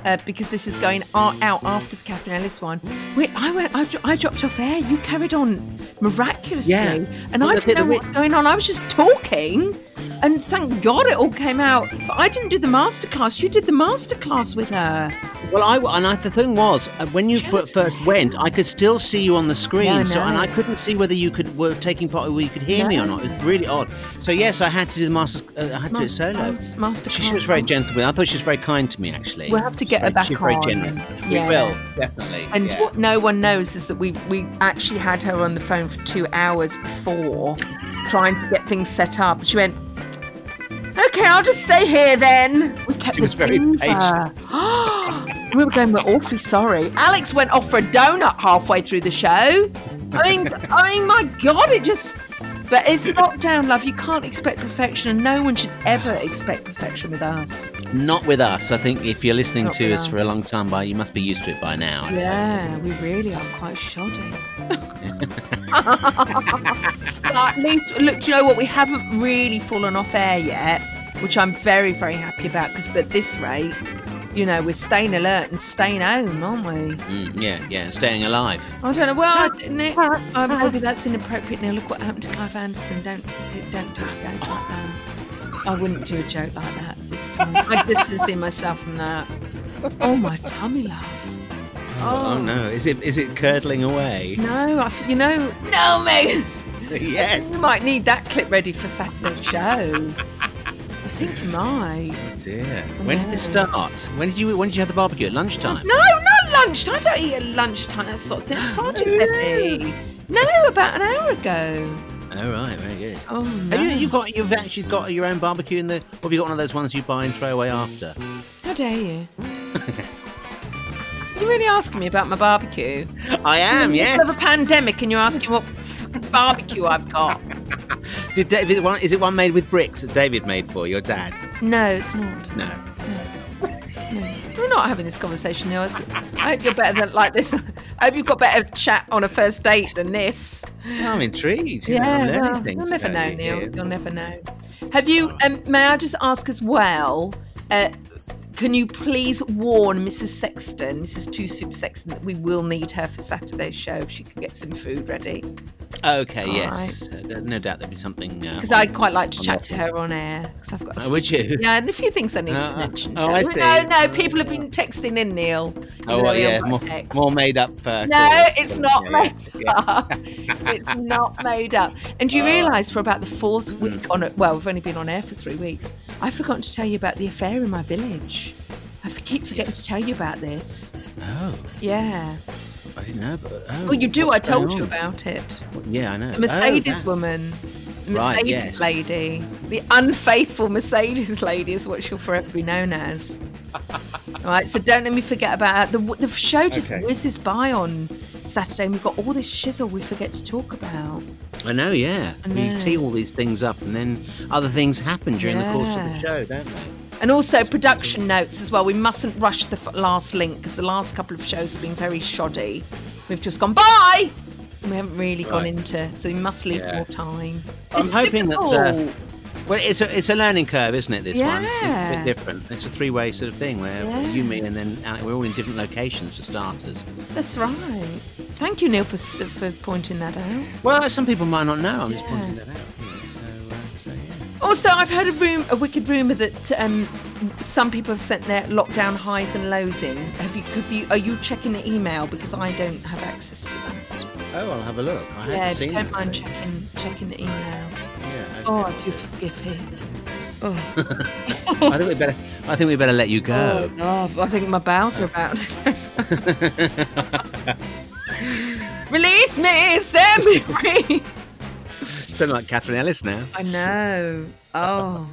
Uh, because this is going out after the Catherine Ellis one. Wait, I went. I, I dropped off air. You carried on miraculously, Yeah. and Well, I didn't know the- what was going on. I was just talking, and thank God it all came out. But I didn't do the masterclass. You did the masterclass with her. Well, I and I, the thing was, uh, when you f- first went, I could still see you on the screen, I so and. I couldn't see whether you could were taking part, whether you could hear me or not. It's really odd. So yes, I had to do the master. Uh, I had to do it solo. mas- masterclass. She, she was very gentle. with. I thought she was very kind to me, actually. We'll have to get her She's very- back She's very on. generous. Yeah. We will definitely. And yeah. what no one knows is that we we actually had her on the phone for two hours before, trying to get things set up. She went, "Okay, I'll just stay here then." We kept She was very patient. <gasps> we were going. We're awfully sorry. Alex went off for a donut halfway through the show. I mean, <laughs> I mean, my God, it just. But it's lockdown, love. You can't expect perfection, and no one should ever expect perfection with us. Not with us. I think if you're listening Not to us us. for a long time, by you must be used to it by now. Yeah, we really are quite shoddy. <laughs> but at least, look, do you know what? We haven't really fallen off air yet, which I'm very, very happy about. Because at this rate, you know, we're staying alert and staying home, aren't we? Mm, yeah, yeah. Staying alive. I don't know. Well, I- Nick, uh, maybe that's inappropriate. Now look what happened to Clive Anderson. Don't do, don't do a joke like that. I wouldn't do a joke like that this time. I'd <laughs> distance myself from that. Oh, my tummy, love. Oh, no! Is it is it curdling away? No, I, you know, no, Megan. <laughs> yes. You might need that clip ready for Saturday's show. <laughs> I think you might. Oh, dear. When did this start? When did you when did you have the barbecue? At lunchtime. No, not lunchtime. I don't eat at lunchtime. That sort of thing. It's far too <gasps> heavy. No, about an hour ago. Oh right, very good. Oh no. you, you've got you've actually got your own barbecue in the. Or have you got one of those ones you buy and throw away after? How dare you? <laughs> You're really asking me about my barbecue? I am. The Yes. Of a pandemic, and you're asking what barbecue I've got? Did David? Is it one, is it one made with bricks that David made for your dad? No, it's not. No. No. We're not having this conversation, Neil. I hope you're better than like this. I hope you've got better chat on a first date than this. I'm intrigued. You know, Yeah, well, you'll never know, you Neil. here. You'll never know. Have you? Um, may I just ask as well? Uh, can you please warn Mrs. Sexton, Mrs. Two Soup Sexton, that we will need her for Saturday's show if she can get some food ready? Okay. All yes. Uh, no doubt there'll be something. uh, Because on- I'd quite like to chat to her on air. Because I've got. a Oh, few- would you? Yeah, and a few things I need Uh, to mention. to oh, her. I No, see. no, no, people have been texting in, Neil. Oh, well, yeah, more, more made up. Uh, No, calls. it's not Yeah, made yeah. up. it's not made up. And do you <laughs> Oh. realise for about the fourth week on it? Well, we've only been on air for three weeks. I've forgotten to tell you about the affair in my village. I keep forgetting to tell you about this. Oh, Yeah. I didn't know. But, oh, Well, you do. I told you about it. Yeah, I know. The oh, Mercedes Oh, woman. The Right, Mercedes yes. lady. The unfaithful Mercedes lady is what she'll forever be known as. <laughs> All right, so don't let me forget about that. The, the show just Okay. whizzes by on Saturday, and we've got all this shizzle we forget to talk about. I know, yeah. I We know. tee all these things up, and then other things happen during the course of the show, don't they? And also production notes as well. We mustn't rush the f- last link because the last couple of shows have been very shoddy. We've just gone bye. We haven't really gone into, so we must leave Yeah. more time. I'm hoping that. Uh, difficult. well, it's a it's a learning curve, isn't it? This one, it's a bit different. It's a three way sort of thing where Yeah. you, me, and then we're all in different locations for starters. That's right. Thank you, Neil, for st- for pointing that out. Well, some people might not know. I'm just pointing that out. so, uh, so, yeah. Also, I've heard a room, a wicked rumor that um, some people have sent their lockdown highs and lows in. Have you? Have you? Are you checking the email because I don't have access to that? Oh, I'll have a look. I yeah, haven't seen don't mind checking checking the email. Yeah, Oh, I do feel gippy. Oh. <laughs> I think we better. I think we better let you go. Oh, I think my bowels are about. <laughs> <laughs> Release me, set me free. Sound like Catherine Ellis now. I know. Oh,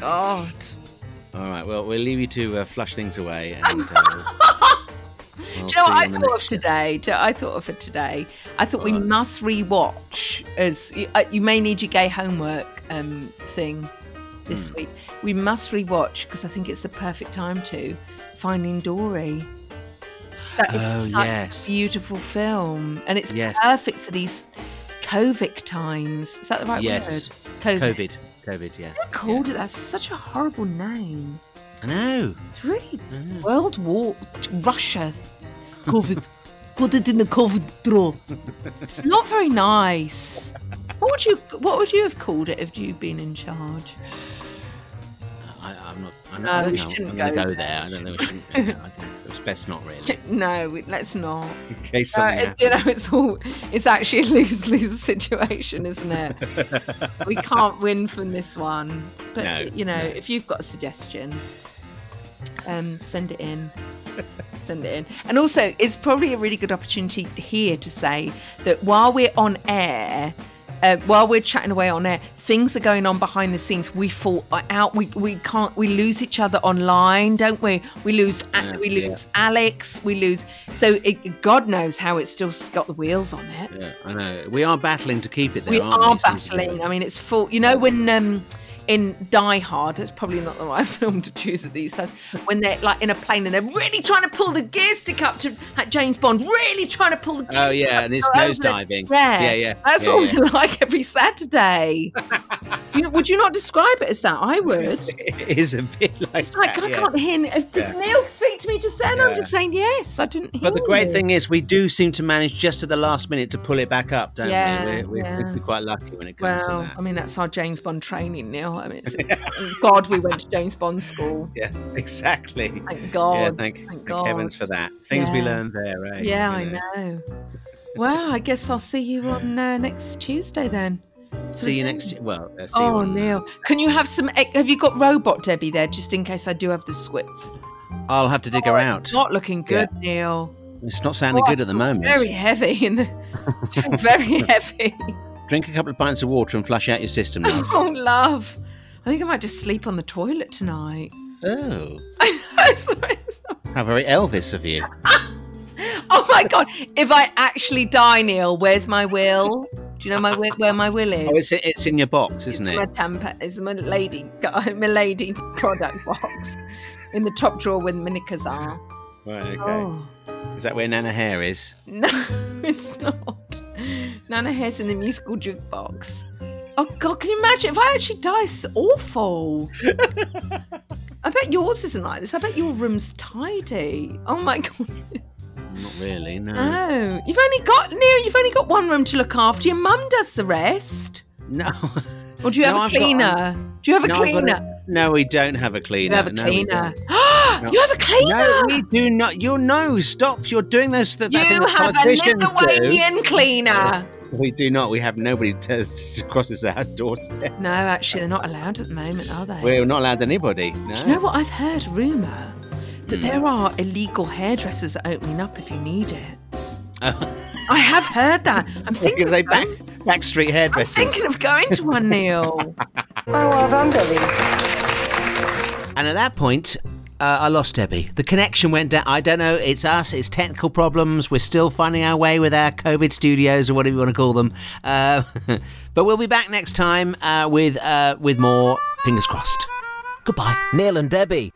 God. All right. Well, we'll leave you to uh, flush things away, and uh, <laughs> Do you know what I thought of today? You know I thought of it today. I thought we must rewatch as you, uh, you may need your gay homework um, thing this Hmm. week. We must rewatch because I think it's the perfect time to Finding Dory. That is Oh, such yes. a beautiful film, and it's Yes. perfect for these COVID times. Is that the right yes. word? COVID. COVID. COVID. Yeah. Who called it? That's such a horrible name. I know. It's really World War Russia COVID. Put it in the COVID drawer. It's not very nice. What would you What would you have called it if you'd been in charge? I, I'm not. I'm No, not we I'm, shouldn't I'm going to go go there. there. I don't know. We shouldn't. go there. I think best not really. <laughs> No, let's not. In case something it- you know, it's all. It's actually a <laughs> lose lose situation, isn't it? <laughs> we can't win from this one. But No, you know, no. if you've got a suggestion, um, send it in. Send it in. And also, it's probably a really good opportunity here to say that while we're on air, uh, while we're chatting away on air, things are going on behind the scenes. We fall out. We we can't. We lose each other online, don't we? We lose. Yeah, we yeah. lose Alex. We lose. So it, God knows how it's still got the wheels on it. Yeah, I know. We are battling to keep it there. we aren't are we? Battling. I mean, it's full. You know when um in Die Hard, that's probably not the right <laughs> film to choose at these times. When they're like in a plane and they're really trying to pull the gear stick up to like James Bond, really trying to pull the. Gear Oh yeah, and it's go over nose the- diving. Yeah, yeah, yeah. That's yeah, what yeah. we're <laughs> like every Saturday. <laughs> Do you, would you not describe it as that? I would. It is a bit like It's like that, I yeah. can't hear. Did. Neil speak to me just then? I'm just saying yes. I didn't hear. But the great you. thing is, we do seem to manage just at the last minute to pull it back up, don't we? We're, we're, yeah. we're quite lucky when it comes Well, to that. Well, I mean that's our James Bond training, Neil. I mean, it's, God we went to James Bond school. <laughs> Yeah, exactly. Thank God. Yeah, thank, Thank thank God. heavens for that. Things we learned there, eh? Yeah, I You know. Well, I guess I'll see you on uh, next Tuesday then. See you next year. Well, uh, see you Oh, on- Neil, can you have some? Have you got robot Debbie there, just in case I do have the squits? I'll have to dig her out. Not looking good, Neil. It's not sounding Oh, good at the moment. Very heavy in the. <laughs> Very <laughs> heavy. Drink a couple of pints of water and flush out your system, love. Oh, love. I think I might just sleep on the toilet tonight. oh, <laughs> Sorry. <laughs> how very Elvis of you. <laughs> Oh my god! If I actually die, Neil, where's my will? Do you know my wi- where my will is? Oh, it's it's in your box, isn't it's it? my tamper. It's my lady, my lady product box in the top drawer where the are. Right. Okay. Oh. Is that where Nana Hair is? No, it's not. Nana Hair's in the musical jukebox. Oh God, can you imagine if I actually die? It's awful. <laughs> I bet yours isn't like this. I bet your room's tidy. Oh my God. Not really. No. No, you've only got Neil. You've only got one room to look after. Your mum does the rest. No. Or do you have No, a I've got- cleaner? do you have a No, I've got cleaner? a- no, we don't have a cleaner. You have a No, we cleaner. don't. No. <gasps> you have a cleaner. No, we do not. Your nose. Stop. You're doing this. That, that thing You that have a politicians Lithuanian cleaner. We do not. We have nobody t- <laughs> crosses our doorstep. No, actually, they're not allowed at the moment, are they? We're not allowed anybody. No. Do you know what I've heard? A rumour that Hmm. there are illegal hairdressers that opening up if you need it. Oh. <laughs> I have heard that. <laughs> I'm thinking. Because they of back going- backstreet hairdressers. thinking of going to one, Neil. Oh, well done, Debbie. And at that point, uh, I lost Debbie. The connection went down. I don't know. It's us. It's technical problems. We're still finding our way with our COVID studios or whatever you want to call them. Uh, <laughs> but we'll be back next time uh, with uh, with more. Fingers crossed. Goodbye. Neil and Debbie.